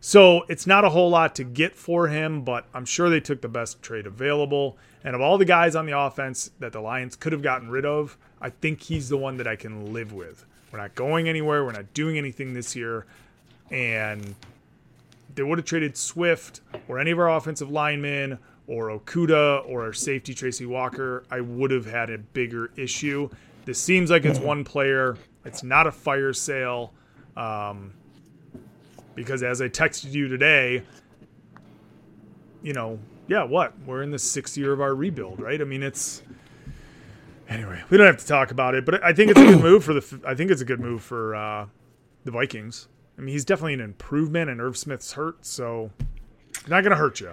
So it's not a whole lot to get for him, but I'm sure they took the best trade available. And of all the guys on the offense that the Lions could have gotten rid of, I think he's the one that I can live with. We're not going anywhere. We're not doing anything this year. And they would have traded Swift or any of our offensive linemen or Okudah or our safety Tracy Walker, I would have had a bigger issue. This seems like it's one player. It's not a fire sale. Um, because as I texted you today, you know, yeah, what? We're in the sixth year of our rebuild, right? I mean, it's anyway. We don't have to talk about it, but I think it's a good move for the. I think it's a good move for uh, the Vikings. I mean, he's definitely an improvement, and Irv Smith's hurt, so not going to hurt you.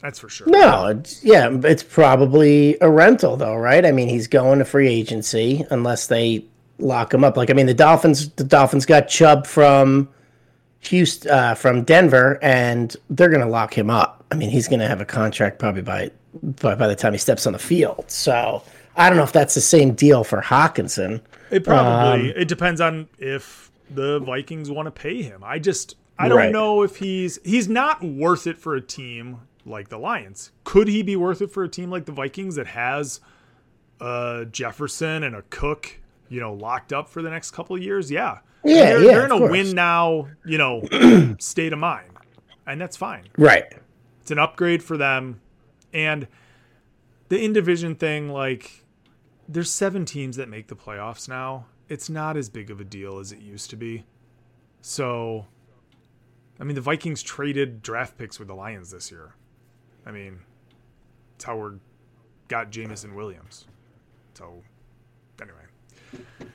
That's for sure. No, it's, yeah, it's probably a rental though, right? I mean, he's going to free agency unless they lock him up. Like, I mean, the Dolphins, the Dolphins got Chubb from Houston, uh, from Denver, and they're going to lock him up. I mean, he's going to have a contract probably by, by by the time he steps on the field. So I don't know if that's the same deal for Hockenson. It probably Um, it depends on if the Vikings want to pay him. I just I don't Right. know if he's he's not worth it for a team like the Lions. Could he be worth it for a team like the Vikings that has uh Jefferson and a Cook, you know, locked up for the next couple of years? Yeah. Yeah, they're, yeah, they're in a course. win now, you know, state of mind. And that's fine. Right. It's an upgrade for them. And the in division thing, like, there's seven teams that make the playoffs now. It's not as big of a deal as it used to be. So, I mean, the Vikings traded draft picks with the Lions this year. I mean, it's how we got Jameson Williams. So, anyway,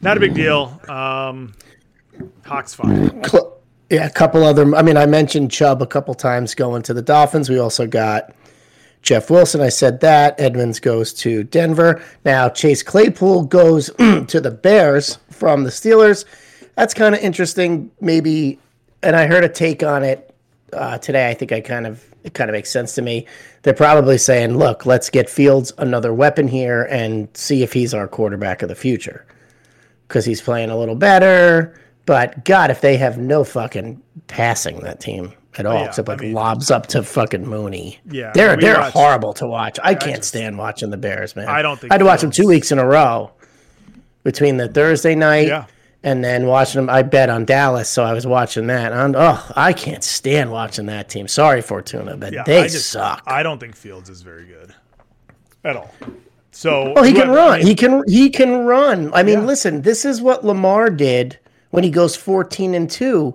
not a big deal. Um, Hawks fine. Yeah, a couple other. I mean, I mentioned Chubb a couple times going to the Dolphins. We also got Jeff Wilson. I said that. Edmonds goes to Denver. Now Chase Claypool goes to the Bears from the Steelers. That's kind of interesting. Maybe, and I heard a take on it uh, today. I think I kind of it kind of makes sense to me. They're probably saying, "Look, let's get Fields another weapon here and see if he's our quarterback of the future." because he's playing a little better. But God, if they have no fucking passing that team at oh, all, yeah, except I like mean- lobs up to fucking Mooney. Yeah, they're they're watched- horrible to watch. I can't just- stand watching the Bears, man. I don't think I to watch them two weeks in a row between the Thursday night. Yeah. And then watching them, I bet on Dallas, so I was watching that. And oh, I can't stand watching that team. Sorry, Fortuna, but Yeah, they I just, suck. I don't think Fields is very good at all. So, Oh, he can whoever- run. I mean, he can he can run. I mean, Yeah. listen, this is what Lamar did when he goes 14 and 2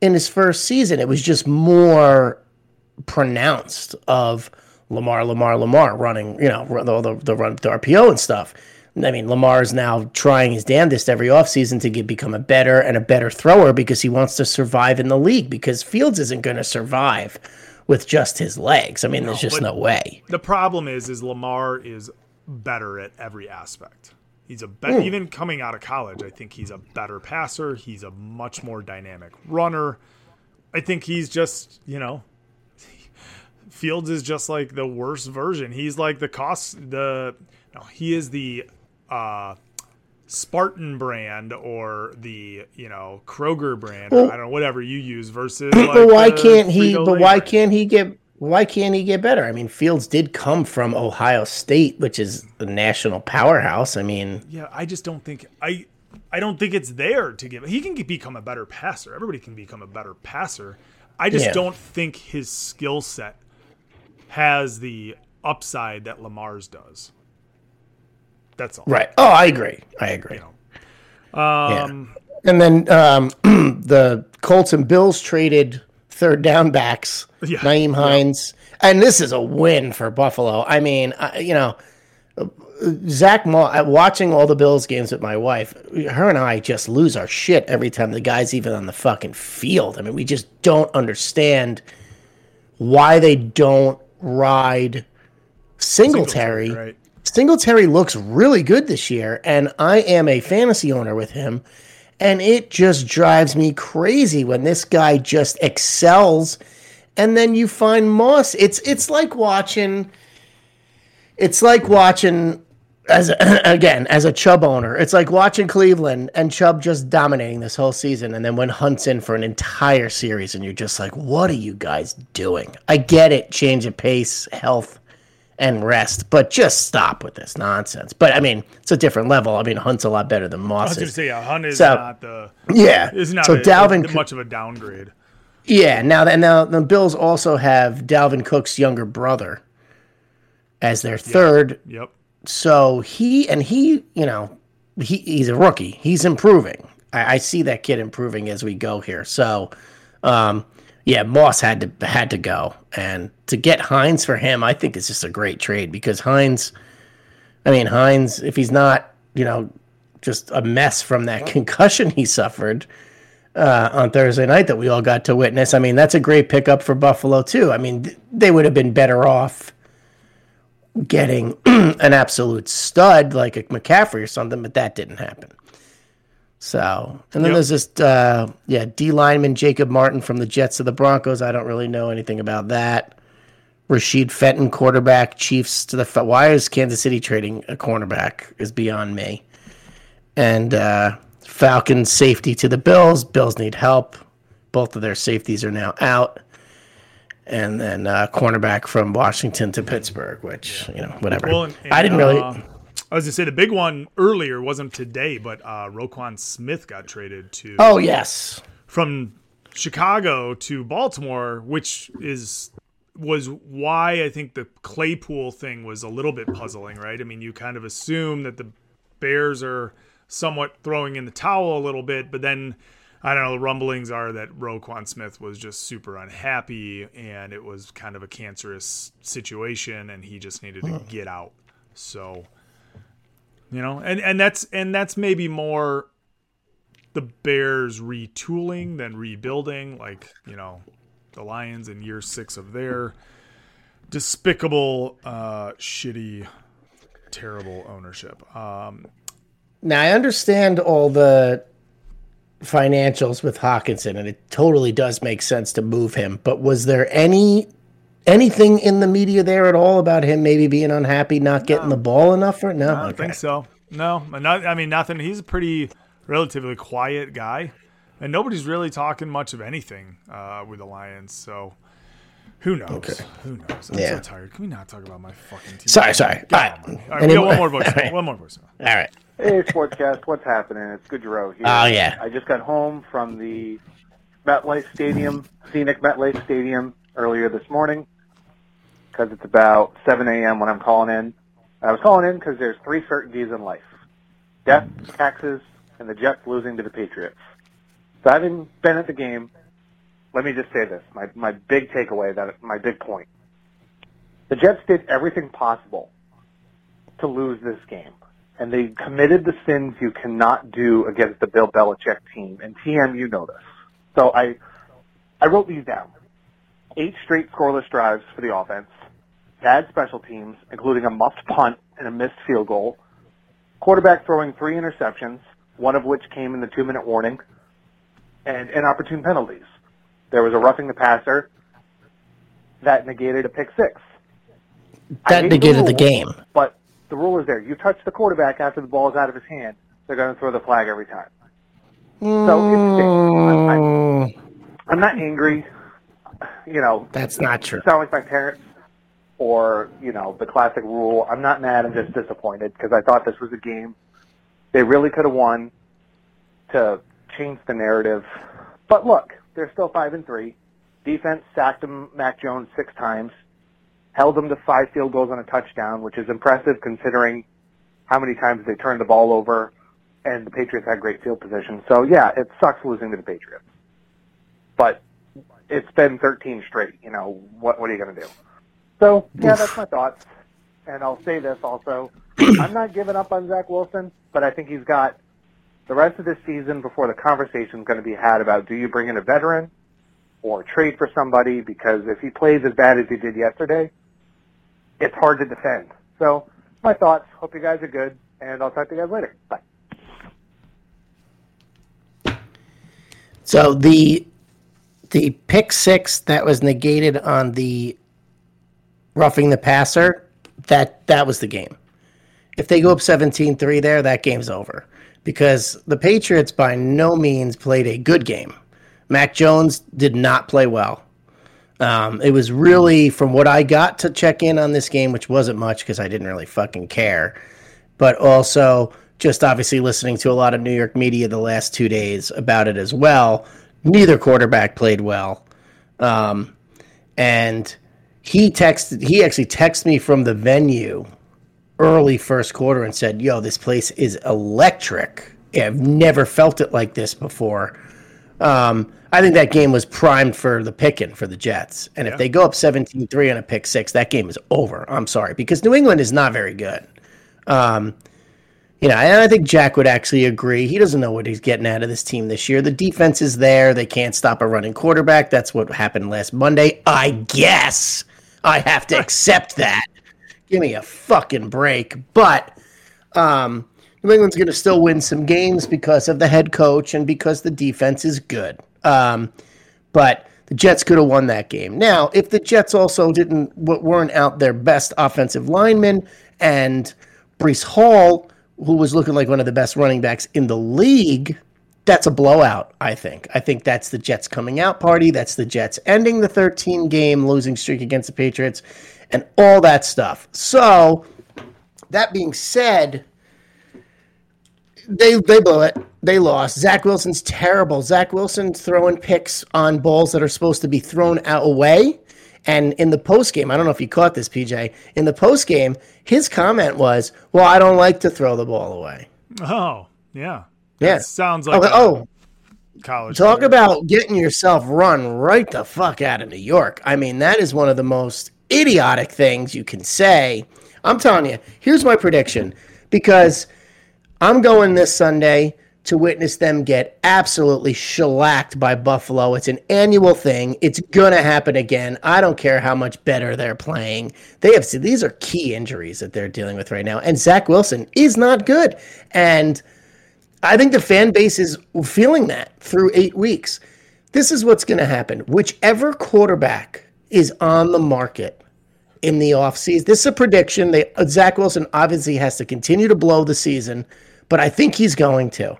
in his first season. It was just more pronounced of Lamar, Lamar, Lamar running, you know, the, the, the run the RPO and stuff. I mean, Lamar is now trying his damnedest every offseason to get become a better and a better thrower because he wants to survive in the league because Fields isn't going to survive with just his legs. I mean, there's just no way. the problem is, is Lamar is better at every aspect. He's a be- even coming out of college. I think he's a better passer. He's a much more dynamic runner. I think he's just you know, Fields is just like the worst version. He's like the cost the no, he is the uh Spartan brand or the you know Kroger brand Well- I don't know whatever you use versus but like why the can't he? But why brand. can't he get? Why can't he get better? I mean, Fields did come from Ohio State, which is a national powerhouse. I mean, Yeah, I just don't think I I don't think it's there to give. He can become a better passer. Everybody can become a better passer. I just Yeah. don't think his skill set has the upside that Lamar's does. That's all. right? Oh, I agree. I agree. You Um, And then um, the Colts and Bills traded third down backs, Yeah. Nyheim Hines, and this is a win for Buffalo. I mean, I, you know, Zach Moss. Uh, watching all the Bills games with my wife, her and I just lose our shit every time the guy's even on the fucking field. I mean, we just don't understand why they don't ride Singletary. right. Singletary looks really good this year, and I am a fantasy owner with him. And it just drives me crazy when this guy just excels. And then you find Moss. It's it's like watching. It's like watching as again as a Chubb owner. It's like watching Cleveland and Chubb just dominating this whole season, and then when Hunt's in for an entire series, and you're just like, what are you guys doing? I get it, change of pace, health, and rest, but just stop with this nonsense. But I mean, it's a different level. I mean, Hunt's a lot better than Moss. I was going to say, yeah, Hunt is So- not the Yeah. is not So a- Dalvin a- much of a downgrade. Yeah, now that now the Bills also have Dalvin Cook's younger brother as their third. Yep. So he and he, you know, he, he's a rookie. He's improving. I, I see that kid improving as we go here. So, um, yeah, Moss had to had to go, and to get Hines for him, I think is just a great trade because Hines. I mean, Hines, if he's not, you know, just a mess from that concussion he suffered, uh, on Thursday night that we all got to witness. I mean, that's a great pickup for Buffalo too. I mean, th- they would have been better off getting an absolute stud like a McCaffrey or something, but that didn't happen. So, and then Yep. there's this, uh, yeah, D lineman Jacob Martin from the Jets to the Broncos. I don't really know anything about that. Rashad Fenton, quarterback, Chiefs to the. Fa- Why is Kansas City trading a cornerback? Is beyond me. And uh, Falcons safety to the Bills. Bills need help. Both of their safeties are now out. And then uh, cornerback from Washington to Pittsburgh, which you know, whatever. Well, and- I didn't and, really. I was gonna say the big one earlier wasn't today, but uh, Roquan Smith got traded to. oh yes, from Chicago to Baltimore, which is was why I think the Claypool thing was a little bit puzzling, right? I mean, you kind of assume that the Bears are somewhat throwing in the towel a little bit, but then I don't know, the rumblings are that Roquan Smith was just super unhappy and it was kind of a cancerous situation and he just needed to get out. So you know, and and that's and that's maybe more the Bears retooling than rebuilding, like you know, the Lions in year six of their despicable, uh, shitty, terrible ownership. Um, Now I understand all the financials with Hockenson, and it totally does make sense to move him. But was there any anything in the media there at all about him maybe being unhappy, not getting the ball enough? Or no, I don't think so. No, not, I mean nothing. He's a pretty relatively quiet guy, and nobody's really talking much of anything uh, with the Lions. So. Who knows? Okay. Who knows? I'm Yeah. so tired. Can we not talk about my fucking team? Sorry, sorry. God All right. all right. Any we got one more voice. all right. One more voice. All right. Hey, Sportscast, what's happening? It's Goodrow here. Oh, yeah. I just got home from the MetLife Stadium, scenic MetLife Stadium, earlier this morning because it's about 7 a.m. when I'm calling in. I was calling in because there's three certainties in life: death, taxes, and the Jets losing to the Patriots. So having been at the game, let me just say this: my my big takeaway, that my big point. The Jets did everything possible to lose this game and they committed the sins you cannot do against the Bill Belichick team. And TM, you know this. So I, I wrote these down. Eight straight scoreless drives for the offense, bad special teams, including a muffed punt and a missed field goal, quarterback throwing three interceptions, one of which came in the two-minute warning, and inopportune penalties. There was a roughing the passer that negated a pick six. That negated the rule, game. But the rule is there. You touch the quarterback after the ball is out of his hand, they're going to throw the flag every time. So it stinks. I'm, I'm, I'm not angry. You know, That's not true. sound like my parents or, you know, the classic rule. I'm not mad. I'm just disappointed because I thought this was a game they really could have won to change the narrative. But look, they're still five and three. Defense sacked him, Mac Jones six times, held him to five field goals on a touchdown, which is impressive considering how many times they turned the ball over and the Patriots had great field position. So yeah, it sucks losing to the Patriots. But it's been 13 straight. You know, what, what are you going to do? So yeah, that's my thoughts. And I'll say this also. I'm not giving up on Zach Wilson, but I think he's got the rest of this season before the conversation is going to be had about do you bring in a veteran or trade for somebody because if he plays as bad as he did yesterday, it's hard to defend. So my thoughts. Hope you guys are good, and I'll talk to you guys later. Bye. So the the pick six that was negated on the roughing the passer, that that was the game. If they go up 17-3 there, that game's over. Because the Patriots by no means played a good game. Mac Jones did not play well. Um, it was really, from what I got to check in on this game, which wasn't much because I didn't really fucking care, but also just obviously listening to a lot of New York media the last two days about it as well. Neither quarterback played well. Um, and he texted, he actually texted me from the venue early first quarter and said, Yo, this place is electric. I've never felt it like this before. Um, I think that game was primed for the picking for the Jets. And if they go up 17 3 on a pick six, that game is over. I'm sorry, because New England is not very good. Um, You know, and I think Jack would actually agree. He doesn't know what he's getting out of this team this year. The defense is there. They can't stop a running quarterback. That's what happened last Monday. I guess I have to accept that. Give me a fucking break. But um, New England's going to still win some games because of the head coach and because the defense is good. Um, but the Jets could have won that game. Now, if the Jets also didn't weren't out their best offensive linemen and Breece Hall, who was looking like one of the best running backs in the league, that's a blowout, I think. I think that's the Jets coming out party. That's the Jets ending the 13 game losing streak against the Patriots and all that stuff. So, that being said, they they blew it. They lost. Zach Wilson's terrible. Zach Wilson throwing picks on balls that are supposed to be thrown out away. And in the post game, I don't know if you caught this, PJ. In the post game, his comment was, "Well, I don't like to throw the ball away." Oh, yeah. Yeah, That sounds like oh, oh college. talk player. about getting yourself run right the fuck out of New York. I mean, that is one of the most idiotic things you can say. I'm telling you. Here's my prediction because I'm going this Sunday to witness them get absolutely shellacked by Buffalo. It's an annual thing. It's going to happen again. I don't care how much better they're playing. They have these are key injuries that they're dealing with right now, and Zach Wilson is not good. And I think the fan base is feeling that through eight weeks. This is what's going to happen. Whichever quarterback is on the market in the offseason, this is a prediction. They, Zach Wilson obviously has to continue to blow the season, but I think he's going to.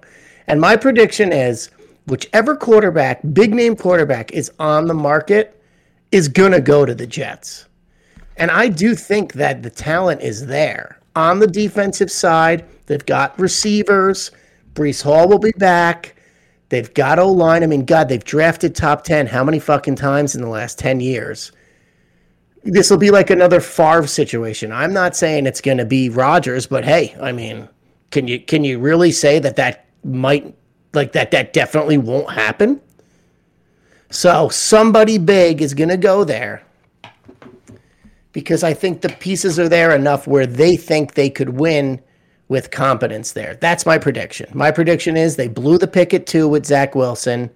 And my prediction is whichever quarterback, big name quarterback, is on the market is going to go to the Jets. And I do think that the talent is there. On the defensive side, they've got receivers. Breece Hall will be back. They've got O line. I mean, God, they've drafted top 10 how many fucking times in the last 10 years? This will be like another Favre situation. I'm not saying it's going to be Rodgers, but hey, I mean, can you can you really say that that might like that that definitely won't happen? So somebody big is going to go there because I think the pieces are there enough where they think they could win with competence there. That's my prediction. My prediction is they blew the pick at two with Zach Wilson.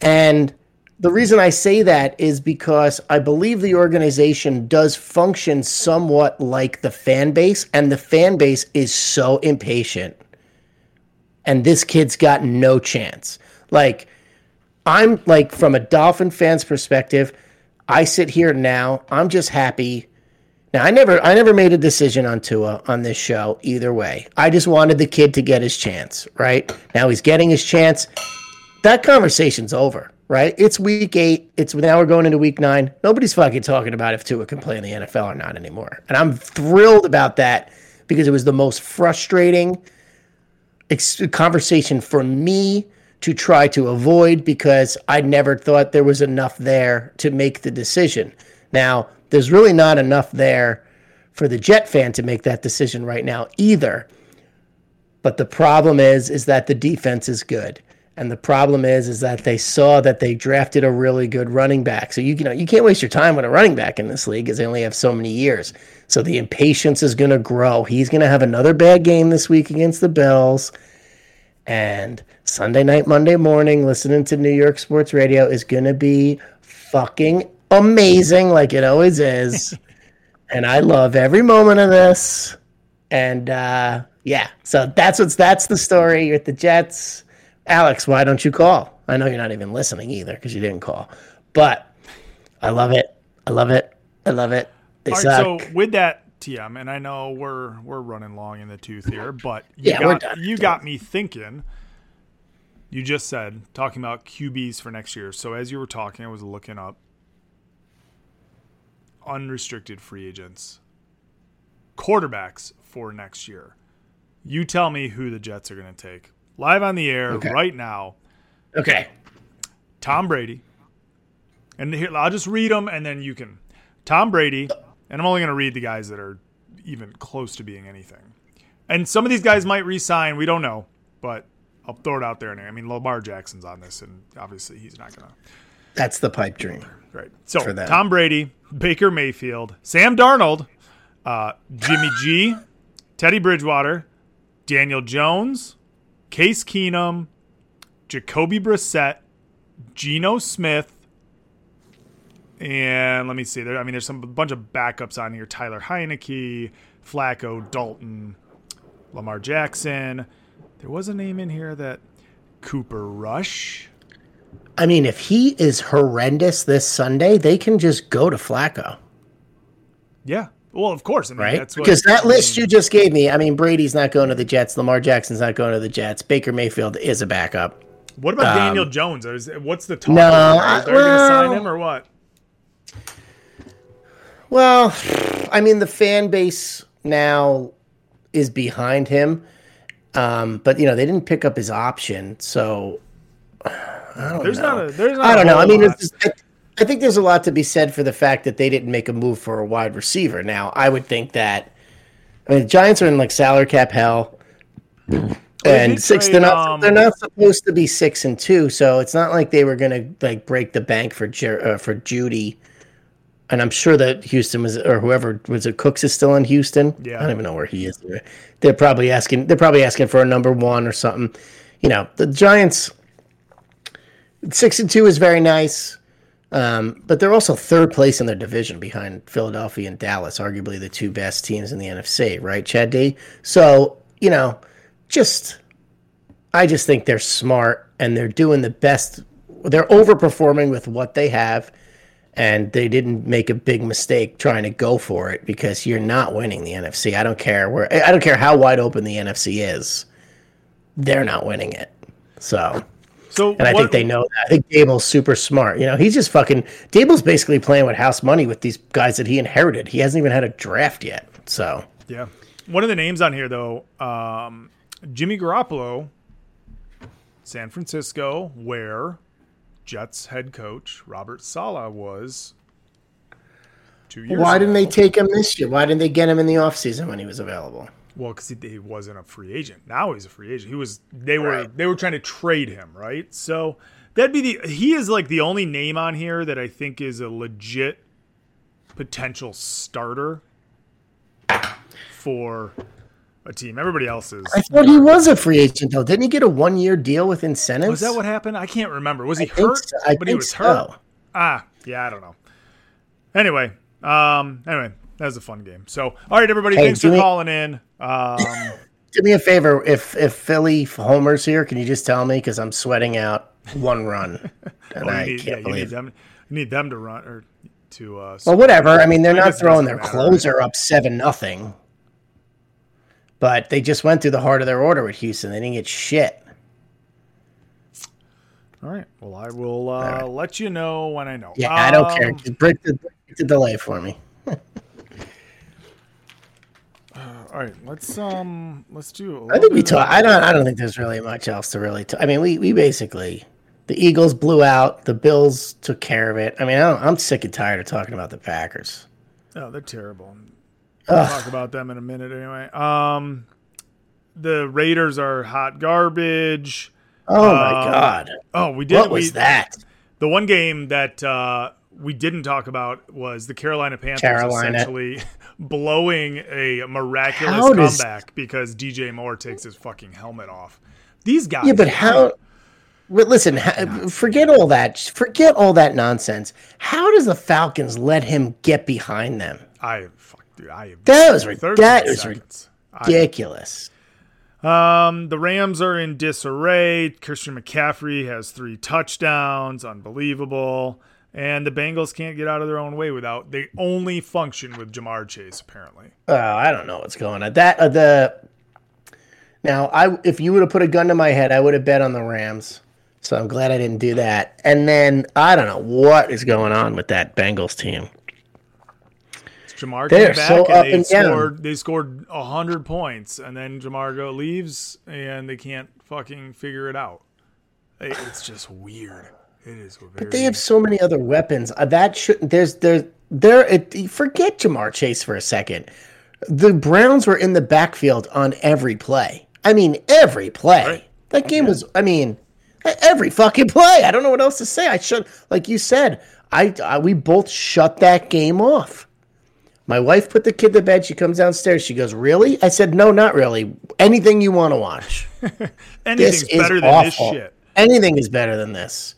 And the reason I say that is because I believe the organization does function somewhat like the fan base, and the fan base is so impatient. And this kid's got no chance. Like, I'm like, from a Dolphin fan's perspective, I sit here now, I'm just happy. Now I never I never made a decision on Tua on this show either way. I just wanted the kid to get his chance, right? Now he's getting his chance. That conversation's over, right? It's week eight. It's now we're going into week nine. Nobody's fucking talking about if Tua can play in the NFL or not anymore. And I'm thrilled about that because it was the most frustrating ex- conversation for me to try to avoid because I never thought there was enough there to make the decision. Now, there's really not enough there for the Jet fan to make that decision right now either. But the problem is is that the defense is good. And the problem is is that they saw that they drafted a really good running back. So you, you know, you can't waste your time with a running back in this league because they only have so many years. So the impatience is going to grow. He's going to have another bad game this week against the Bills. And Sunday night, Monday morning, listening to New York Sports Radio is going to be fucking amazing, like it always is. and I love every moment of this. And uh, yeah, so that's what's that's the story. You're at the Jets. Alex, why don't you call? I know you're not even listening either because you didn't call. But I love it. I love it. I love it. They All suck. right, so with that TM, and I know we're we're running long in the tooth here, but you Yeah, got done. you got me thinking. You just said talking about QBs for next year. So as you were talking, I was looking up unrestricted free agents, quarterbacks for next year. You tell me who the Jets are going to take live on the air Okay. right now. okay. Tom Brady. And here, I'll just read them and then you can. Tom Brady, and I'm only going to read the guys that are even close to being anything. And some of these guys might resign. We don't know, but I'll throw it out there. I mean, Lamar Jackson's on this, and obviously he's not going to. That's the pipe dream. Right. So. Tom Brady, Baker Mayfield, Sam Darnold, uh, Jimmy G, Teddy Bridgewater, Daniel Jones, Case Keenum, Jacoby Brissett, Geno Smith, and let me see. There, I mean, there's some a bunch of backups on here: Tyler Heinicke, Flacco, Dalton, Lamar Jackson. There was a name in here that Cooper Rush. I mean, if he is horrendous this Sunday, they can just go to Flacco, Yeah. Well, of course. I mean, right? that's what, Because that I list mean, you just gave me, I mean, Brady's not going to the Jets, Lamar Jackson's not going to the Jets, Baker Mayfield is a backup. What about um, Daniel Jones? Is, what's the talk? No, Are they going to well- sign him or what? Well, I mean, the fan base now is behind him, um, but you know they didn't pick up his option, so I don't There's know. not a. There's not I a don't know. I mean, lot. it's just, I, I think there's a lot to be said for the fact that they didn't make a move for a wide receiver. Now, I would think that. I mean, the Giants are in like salary cap hell, and did six. trade, They're not. um, they're not supposed to be six and two, so it's not like they were gonna like break the bank for Jer- uh, for Jeudy. And I'm sure that Houston was, or whoever was it, Cooks is still in Houston. Yeah. I don't even know where he is. They're probably asking. They're probably asking for a number one or something. You know, the Giants six and two is very nice, um, but they're also third place in their division behind Philadelphia and Dallas, arguably the two best teams in the NFC. Right, Chad D. So you know, just I just think they're smart and they're doing the best. They're overperforming with what they have, and they didn't make a big mistake trying to go for it because you're not winning the NFC. I don't care where. I don't care how wide open the NFC is. They're not winning it. So So and I what- think they know that. I think Daboll's super smart. You know, he's just fucking. Daboll's basically playing with house money with these guys that he inherited. He hasn't even had a draft yet. So Yeah. One of the names on here, though, um, Jimmy Garoppolo, San Francisco, where Jets head coach Robert Saleh was two years why didn't they take him this year? Why didn't they get him in the offseason when he was available? Well, because he, he wasn't a free agent. Now he's a free agent. He was. They were. Right. They were trying to trade him, right? So that'd be the. He is like the only name on here that I think is a legit potential starter for a team. Everybody else is. I thought he was a free agent though. Didn't he get a one year deal with incentives? Was that what happened? I can't remember. Was he I think hurt? so. I but he think was hurt. Ah, yeah, I don't know. Anyway, um, anyway, that was a fun game. So, all right, everybody, Hey, thanks for calling in. Um, Do me a favor, if if Philly homers here, can you just tell me because I'm sweating out one run, and oh, I need, can't yeah, you need believe. them. You need them to run or to. Uh, Well, whatever. I mean, they're I not throwing their matter, closer up seven nothing, but they just went through the heart of their order with Houston. They didn't get shit. All right. Well, I will uh, let you know when I know. Yeah, I don't care. Um, Just break the, break the delay for me. All right, let's um, let's do. I think we talk. I don't. I don't think there's really much else to really. T- I mean, we we basically the Eagles blew out. The Bills took care of it. I mean, I don't, I'm sick and tired of talking about the Packers. Oh, they're terrible. We'll Ugh. talk about them in a minute anyway. Um, the Raiders are hot garbage. Oh my Um, God. Oh, we did. What was we- that? The one game that uh, we didn't talk about was the Carolina Panthers Carolina. essentially blowing a miraculous How does- comeback because DJ Moore takes his fucking helmet off. These guys. Yeah, but how? But listen, forget all that. Forget all that nonsense. How does the Falcons let him get behind them? I fuck, dude. I That was that is seconds. I- ridiculous. Um, the Rams are in disarray. Christian McCaffrey has three touchdowns, unbelievable. And the Bengals can't get out of their own way without. They only function with Ja'Marr Chase, apparently. Oh, I don't know what's going on. That uh, the now, I if you would have put a gun to my head, I would have bet on the Rams. So I'm glad I didn't do that. And then I don't know what is going on with that Bengals team. Ja'Marr came back so and they and down. scored. They scored hundred points, and then Ja'Marr go leaves, and they can't fucking figure it out. It's just weird. It is. But they have so many other weapons. Uh, that shouldn't. There's there there. It, forget Ja'Marr Chase for a second. The Browns were in the backfield on every play. I mean, every play. That game was. I mean, every fucking play. I don't know what else to say. I should, like you said, I, I we both shut that game off. My wife put the kid to bed. She comes downstairs. She goes, "Really?" I said, "No, not really. Anything you want to watch. Anything's is better than this shit. Anything is better than this."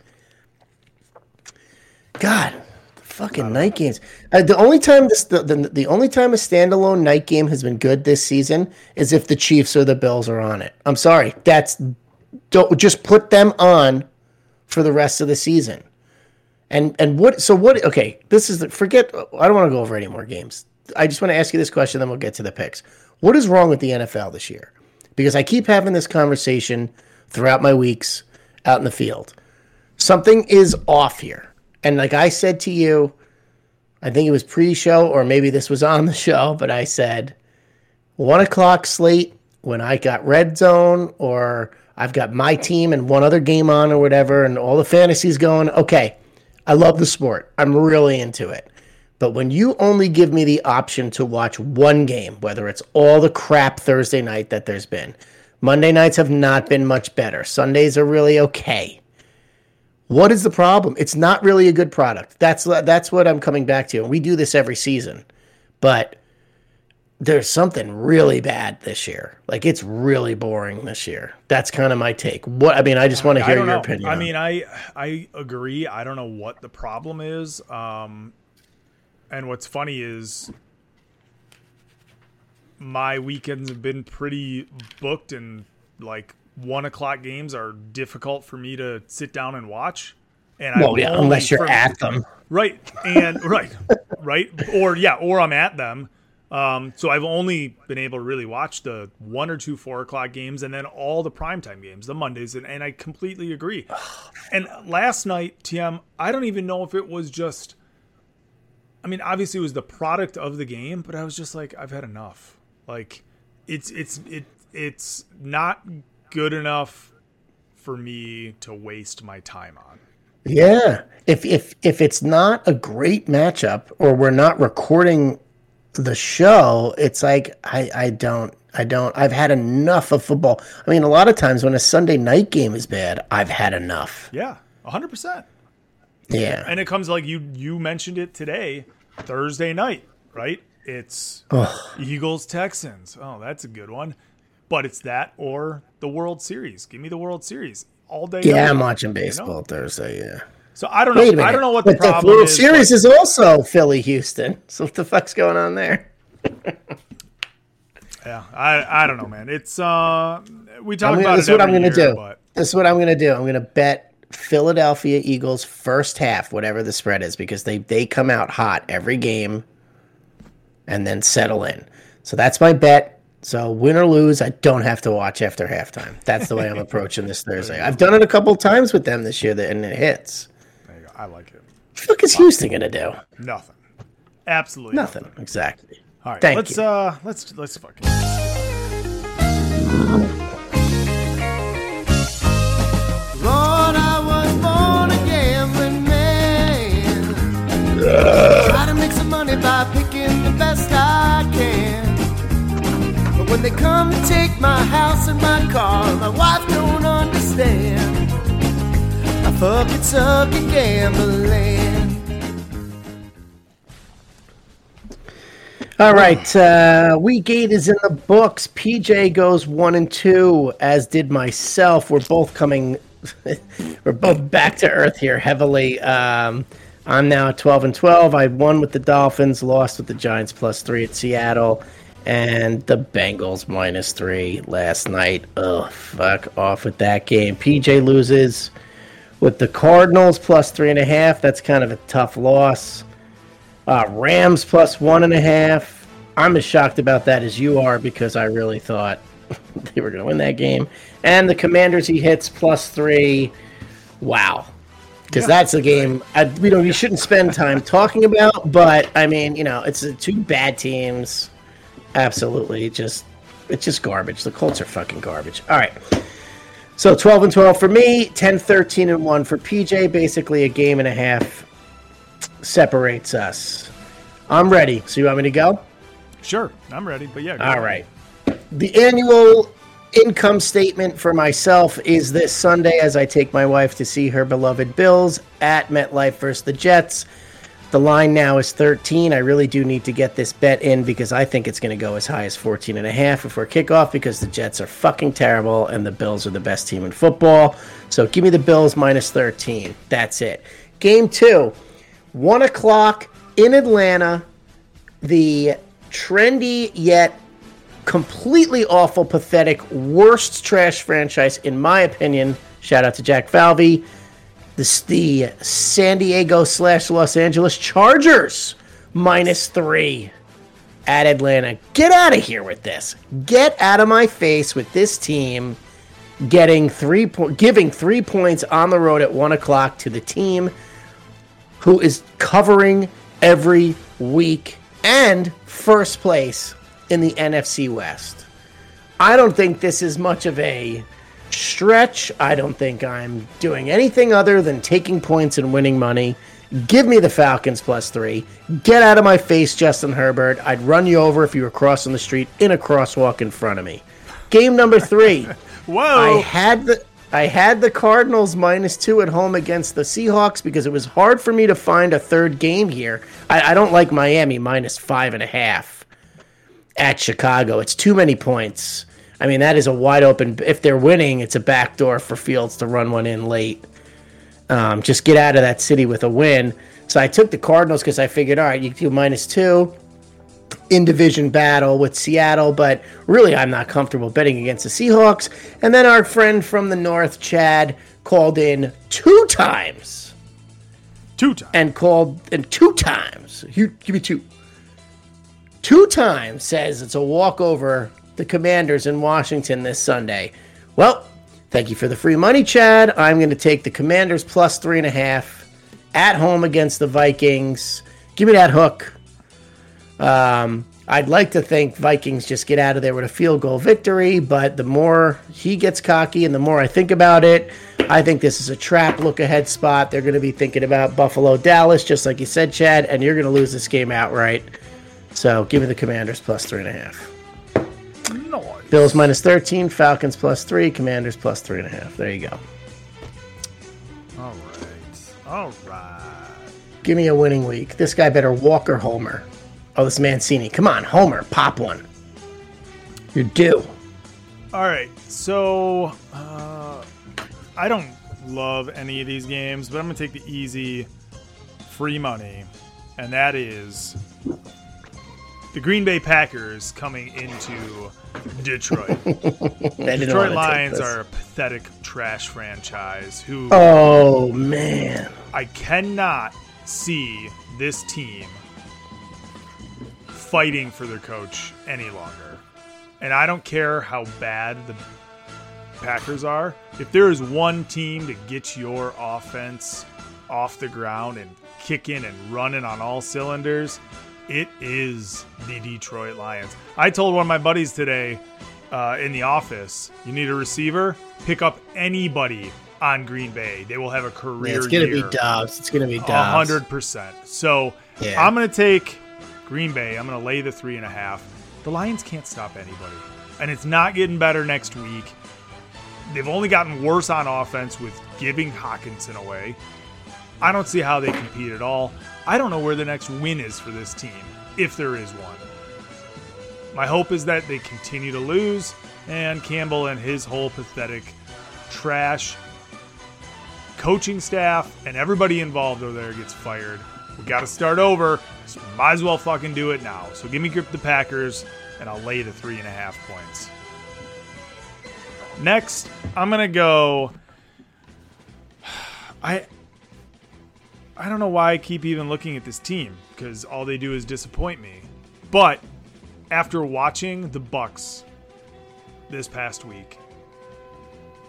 God, the fucking night games. Uh, the only time this the, the the only time a standalone night game has been good this season is if the Chiefs or the Bills are on it. I'm sorry, that's don't just put them on for the rest of the season. And and what? So what? Okay, this is the forget. I don't want to go over any more games. I just want to ask you this question, then we'll get to the picks. What is wrong with the NFL this year? Because I keep having this conversation throughout my weeks out in the field. Something is off here, and like I said to you, I think it was pre-show or maybe this was on the show, but I said one o'clock slate when I got red zone or I've got my team and one other game on or whatever, and all the fantasies going. Okay, I love the sport. I'm really into it. But when you only give me the option to watch one game, whether it's all the crap Thursday night that there's been, Monday nights have not been much better. Sundays are really okay. What is the problem? It's not really a good product. That's that's what I'm coming back to. And we do this every season. But there's something really bad this year. Like it's really boring this year. That's kind of my take. What I mean, I just want to hear your know. opinion. I mean, I I agree. I don't know what the problem is. Um, and what's funny is my weekends have been pretty booked, and like one o'clock games are difficult for me to sit down and watch. And Well, yeah, unless you're from- at them. right? And right, right, or yeah, or I'm at them. Um, so I've only been able to really watch the one or two four o'clock games, and then all the primetime games, the Mondays, and, and I completely agree. And last night, TM, I don't even know if it was just. I mean, obviously it was the product of the game, but I was just like, I've had enough. Like, it's it's it it's not good enough for me to waste my time on. Yeah. If if if it's not a great matchup or we're not recording the show, it's like I I don't I don't I've had enough of football. I mean, a lot of times when a Sunday night game is bad, I've had enough. Yeah, hundred percent. Yeah. And it comes like you you mentioned it today, Thursday night, right? It's Ugh. Eagles Texans. Oh, that's a good one. But it's that or the World Series. Give me the World Series all day. Yeah, I'm watching you know? baseball Thursday, yeah. So I don't know. I don't know what the but problem the World is. Series but- is also Philly Houston. So what the fuck's going on there? yeah, I I don't know, man. It's uh we talk gonna- about this is what I'm going to do. but This is what I'm going to do. I'm going to bet Philadelphia Eagles first half, whatever the spread is, because they they come out hot every game, and then settle in. So that's my bet. So win or lose, I don't have to watch after halftime. That's the way I'm approaching this Thursday. I've done it a couple times with them this year, and it hits. there you go. I like it. What the fuck is Houston going to do? Nothing. Absolutely Nothing. Exactly. All right, Thank let's you. uh let's let's fucking Lord, I was born a gambling man. Try to make some money by picking when they come to take my house and my car, my wife don't understand. I fucking suck at gambling. All right, uh, week eight is in the books. PJ goes one and two, as did myself. We're both coming, we're both back to earth here heavily. Um, I'm now at 12 and 12. I won with the Dolphins, lost with the Giants plus three at Seattle, and the Bengals minus three last night. Ugh, fuck off with that game. PJ loses with the Cardinals plus three and a half. That's kind of a tough loss. Uh, Rams plus one and a half. I'm as shocked about that as you are because I really thought they were going to win that game. And the Commanders he hits plus three. Wow. Because that's a game I, we don't we shouldn't spend time talking about. But I mean, you know, it's two bad teams. Absolutely, just it's just garbage. The Colts are fucking garbage. All right. So 12 and 12 for me, 10, 13 and 1 for PJ. Basically a game and a half separates us. I'm ready. So you want me to go? Sure, I'm ready. But yeah, All ahead. right. The annual income statement for myself is this Sunday as I take my wife to see her beloved Bills at MetLife versus the Jets. The line now is 13. I really do need to get this bet in because I think it's going to go as high as 14 and a half before kickoff because the Jets are fucking terrible and the Bills are the best team in football. So give me the Bills minus 13. That's it. Game two, one o'clock in Atlanta. The trendy yet completely awful, pathetic, worst trash franchise in my opinion. Shout out to Jack Falvey the, the San Diego slash Los Angeles Chargers minus three at Atlanta. Get out of here with this. Get out of my face with this team getting three po- giving three points on the road at one o'clock to the team who is covering every week and first place in the NFC West. I don't think this is much of a stretch. I don't think I'm doing anything other than taking points and winning money. Give me the Falcons plus three. Get out of my face, Justin Herbert. I'd run you over if you were crossing the street in a crosswalk in front of me. Game number three. Whoa! I had the I had the Cardinals minus two at home against the Seahawks because it was hard for me to find a third game here. I, I don't like Miami minus five and a half at Chicago. It's too many points. I mean, that is a wide open. If they're winning, it's a backdoor for Fields to run one in late. Um, just get out of that city with a win. So I took the Cardinals because I figured, all right, you do minus two in division battle with Seattle, but really I'm not comfortable betting against the Seahawks. And then our friend from the north, Chad, called in two times. Two times. And called and two times. You give me two. Two times says it's a walkover the Commanders in Washington this Sunday. Well, thank you for the free money, Chad. I'm going to take the Commanders plus three and a half at home against the Vikings. Give me that hook. Um, I'd like to think Vikings just get out of there with a field goal victory, but the more he gets cocky and the more I think about it, I think this is a trap look ahead spot. They're going to be thinking about Buffalo Dallas, just like you said, Chad, and you're going to lose this game outright. So give me the Commanders plus three and a half. Nice. Bills minus 13, Falcons plus 3, Commanders plus 3.5. There you go. All right. All right. Give me a winning week. This guy better walk or homer. Oh, this Mancini. Come on, homer. Pop one. You're due. All right. So, uh, I don't love any of these games, but I'm going to take the easy free money, and that is the Green Bay Packers coming into Detroit. I didn't wanna Detroit Lions are a pathetic trash franchise who Oh, man. I cannot see this team fighting for their coach any longer. And I don't care how bad the Packers are. If there is one team to get your offense off the ground and kicking and running on all cylinders, it is the Detroit Lions. I told one of my buddies today uh, in the office, you need a receiver, pick up anybody on Green Bay. They will have a career. Yeah, it's going to year. be Doubs. It's going to be Doubs. hundred percent. So Yeah. I'm gonna take Green Bay. I'm gonna lay the three and a half. The Lions can't stop anybody, and it's not getting better next week. They've only gotten worse on offense with giving Hockenson away. I don't see how they compete at all. I don't know where the next win is for this team, if there is one. My hope is that they continue to lose, and Campbell and his whole pathetic trash coaching staff and everybody involved over there gets fired. We got to start over. So might as well fucking do it now. So give me grip the Packers, and I'll lay the three and a half points. Next, I'm gonna go. I I don't know why I keep even looking at this team because all they do is disappoint me. But after watching the Bucks this past week,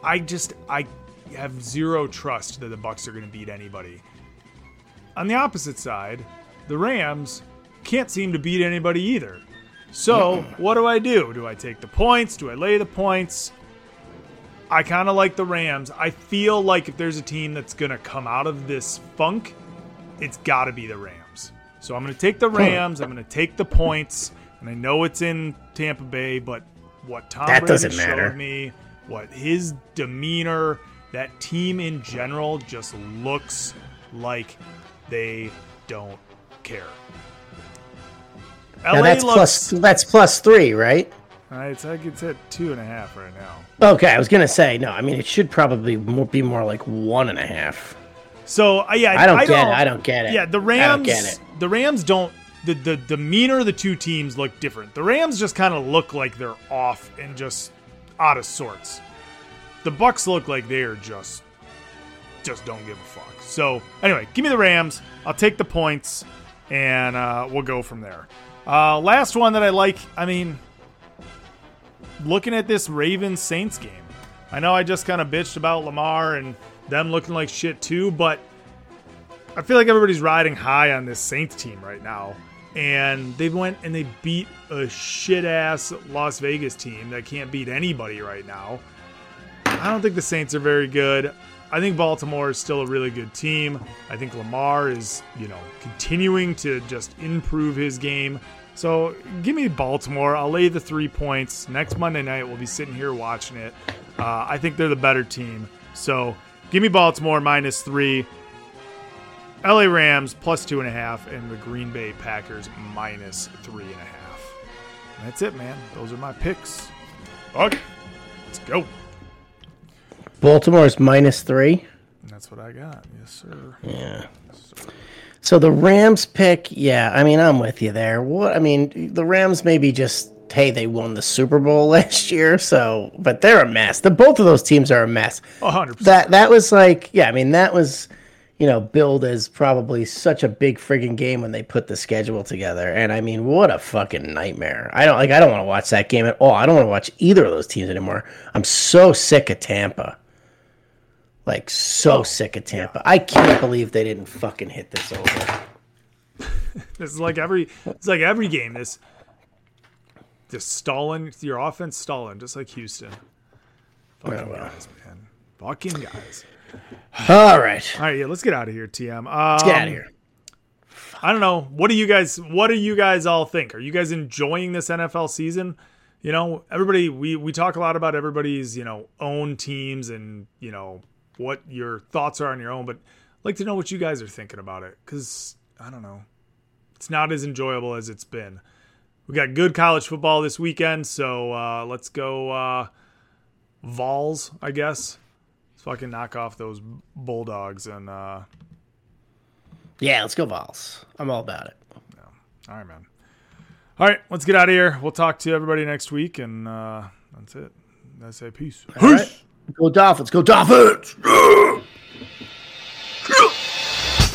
I just I have zero trust that the Bucks are going to beat anybody. On the opposite side, the Rams can't seem to beat anybody either. So, what do I do? Do I take the points? Do I lay the points? I kind of like the Rams. I feel like if there's a team that's going to come out of this funk, it's got to be the Rams. So I'm going to take the Rams. I'm going to take the points. And I know it's in Tampa Bay, but what Tom That Brady doesn't showed matter. me, what his demeanor, that team in general just looks like they don't care. Now that's plus that's plus three, right? It's like it's at two and a half right now. Okay, I was gonna say no. I mean, it should probably be more like one and a half. So uh, yeah, I don't get it. I don't get it. Yeah, the I Rams. don't get it. The Rams don't. The, the demeanor of the two teams look different. The Rams just kind of look like they're off and just out of sorts. The Bucks look like they are just just don't give a fuck. So anyway, give me the Rams. I'll take the points, and uh, we'll go from there. Uh, last one that I like. I mean, looking at this Ravens Saints game. I know I just kind of bitched about Lamar and them looking like shit too, but I feel like everybody's riding high on this Saints team right now. And they went and they beat a shit ass Las Vegas team that can't beat anybody right now. I don't think the Saints are very good. I think Baltimore is still a really good team. I think Lamar is, you know, continuing to just improve his game. So give me Baltimore. I'll lay the three points. Next Monday night, we'll be sitting here watching it. Uh, I think they're the better team. So give me Baltimore minus three. LA Rams plus two and a half, and the Green Bay Packers minus three and a half. And that's it, man. Those are my picks. Okay, let's go. Baltimore's minus three. That's what I got. Yes, sir. Yeah. So the Rams pick, yeah, I mean, I'm with you there. What I mean, the Rams maybe just hey, they won the Super Bowl last year, so but they're a mess. The both of those teams are a mess. Hundred percent. That that was like, yeah, I mean, that was you know, billed as probably such a big friggin' game when they put the schedule together. And I mean, what a fucking nightmare. I don't like I don't want to watch that game at all. I don't want to watch either of those teams anymore. I'm so sick of Tampa. Like so oh, sick of Tampa. I can't believe they didn't fucking hit this over. This is like every it's like every game. This just stalling your offense stalling, just like Houston. Fucking guys, man. Fucking guys. All right. All right, yeah, let's get out of here, TM. Um, Let's get out of here. I don't know. What do you guys what do you guys all think? Are you guys enjoying this NFL season? You know, everybody we we talk a lot about everybody's, you know, own teams and, you know, what your thoughts are on your own, but I'd like to know what you guys are thinking about it cuz I don't know. It's not as enjoyable as it's been. We got good college football this weekend, so uh, let's go uh, Vols, I guess. Let's fucking knock off those Bulldogs and uh, Yeah, let's go Vols. I'm all about it. All right, man. All right, let's get out of here. We'll talk to everybody next week, and uh, that's it. I say peace. All right. Go Dolphins. Go Dolphins.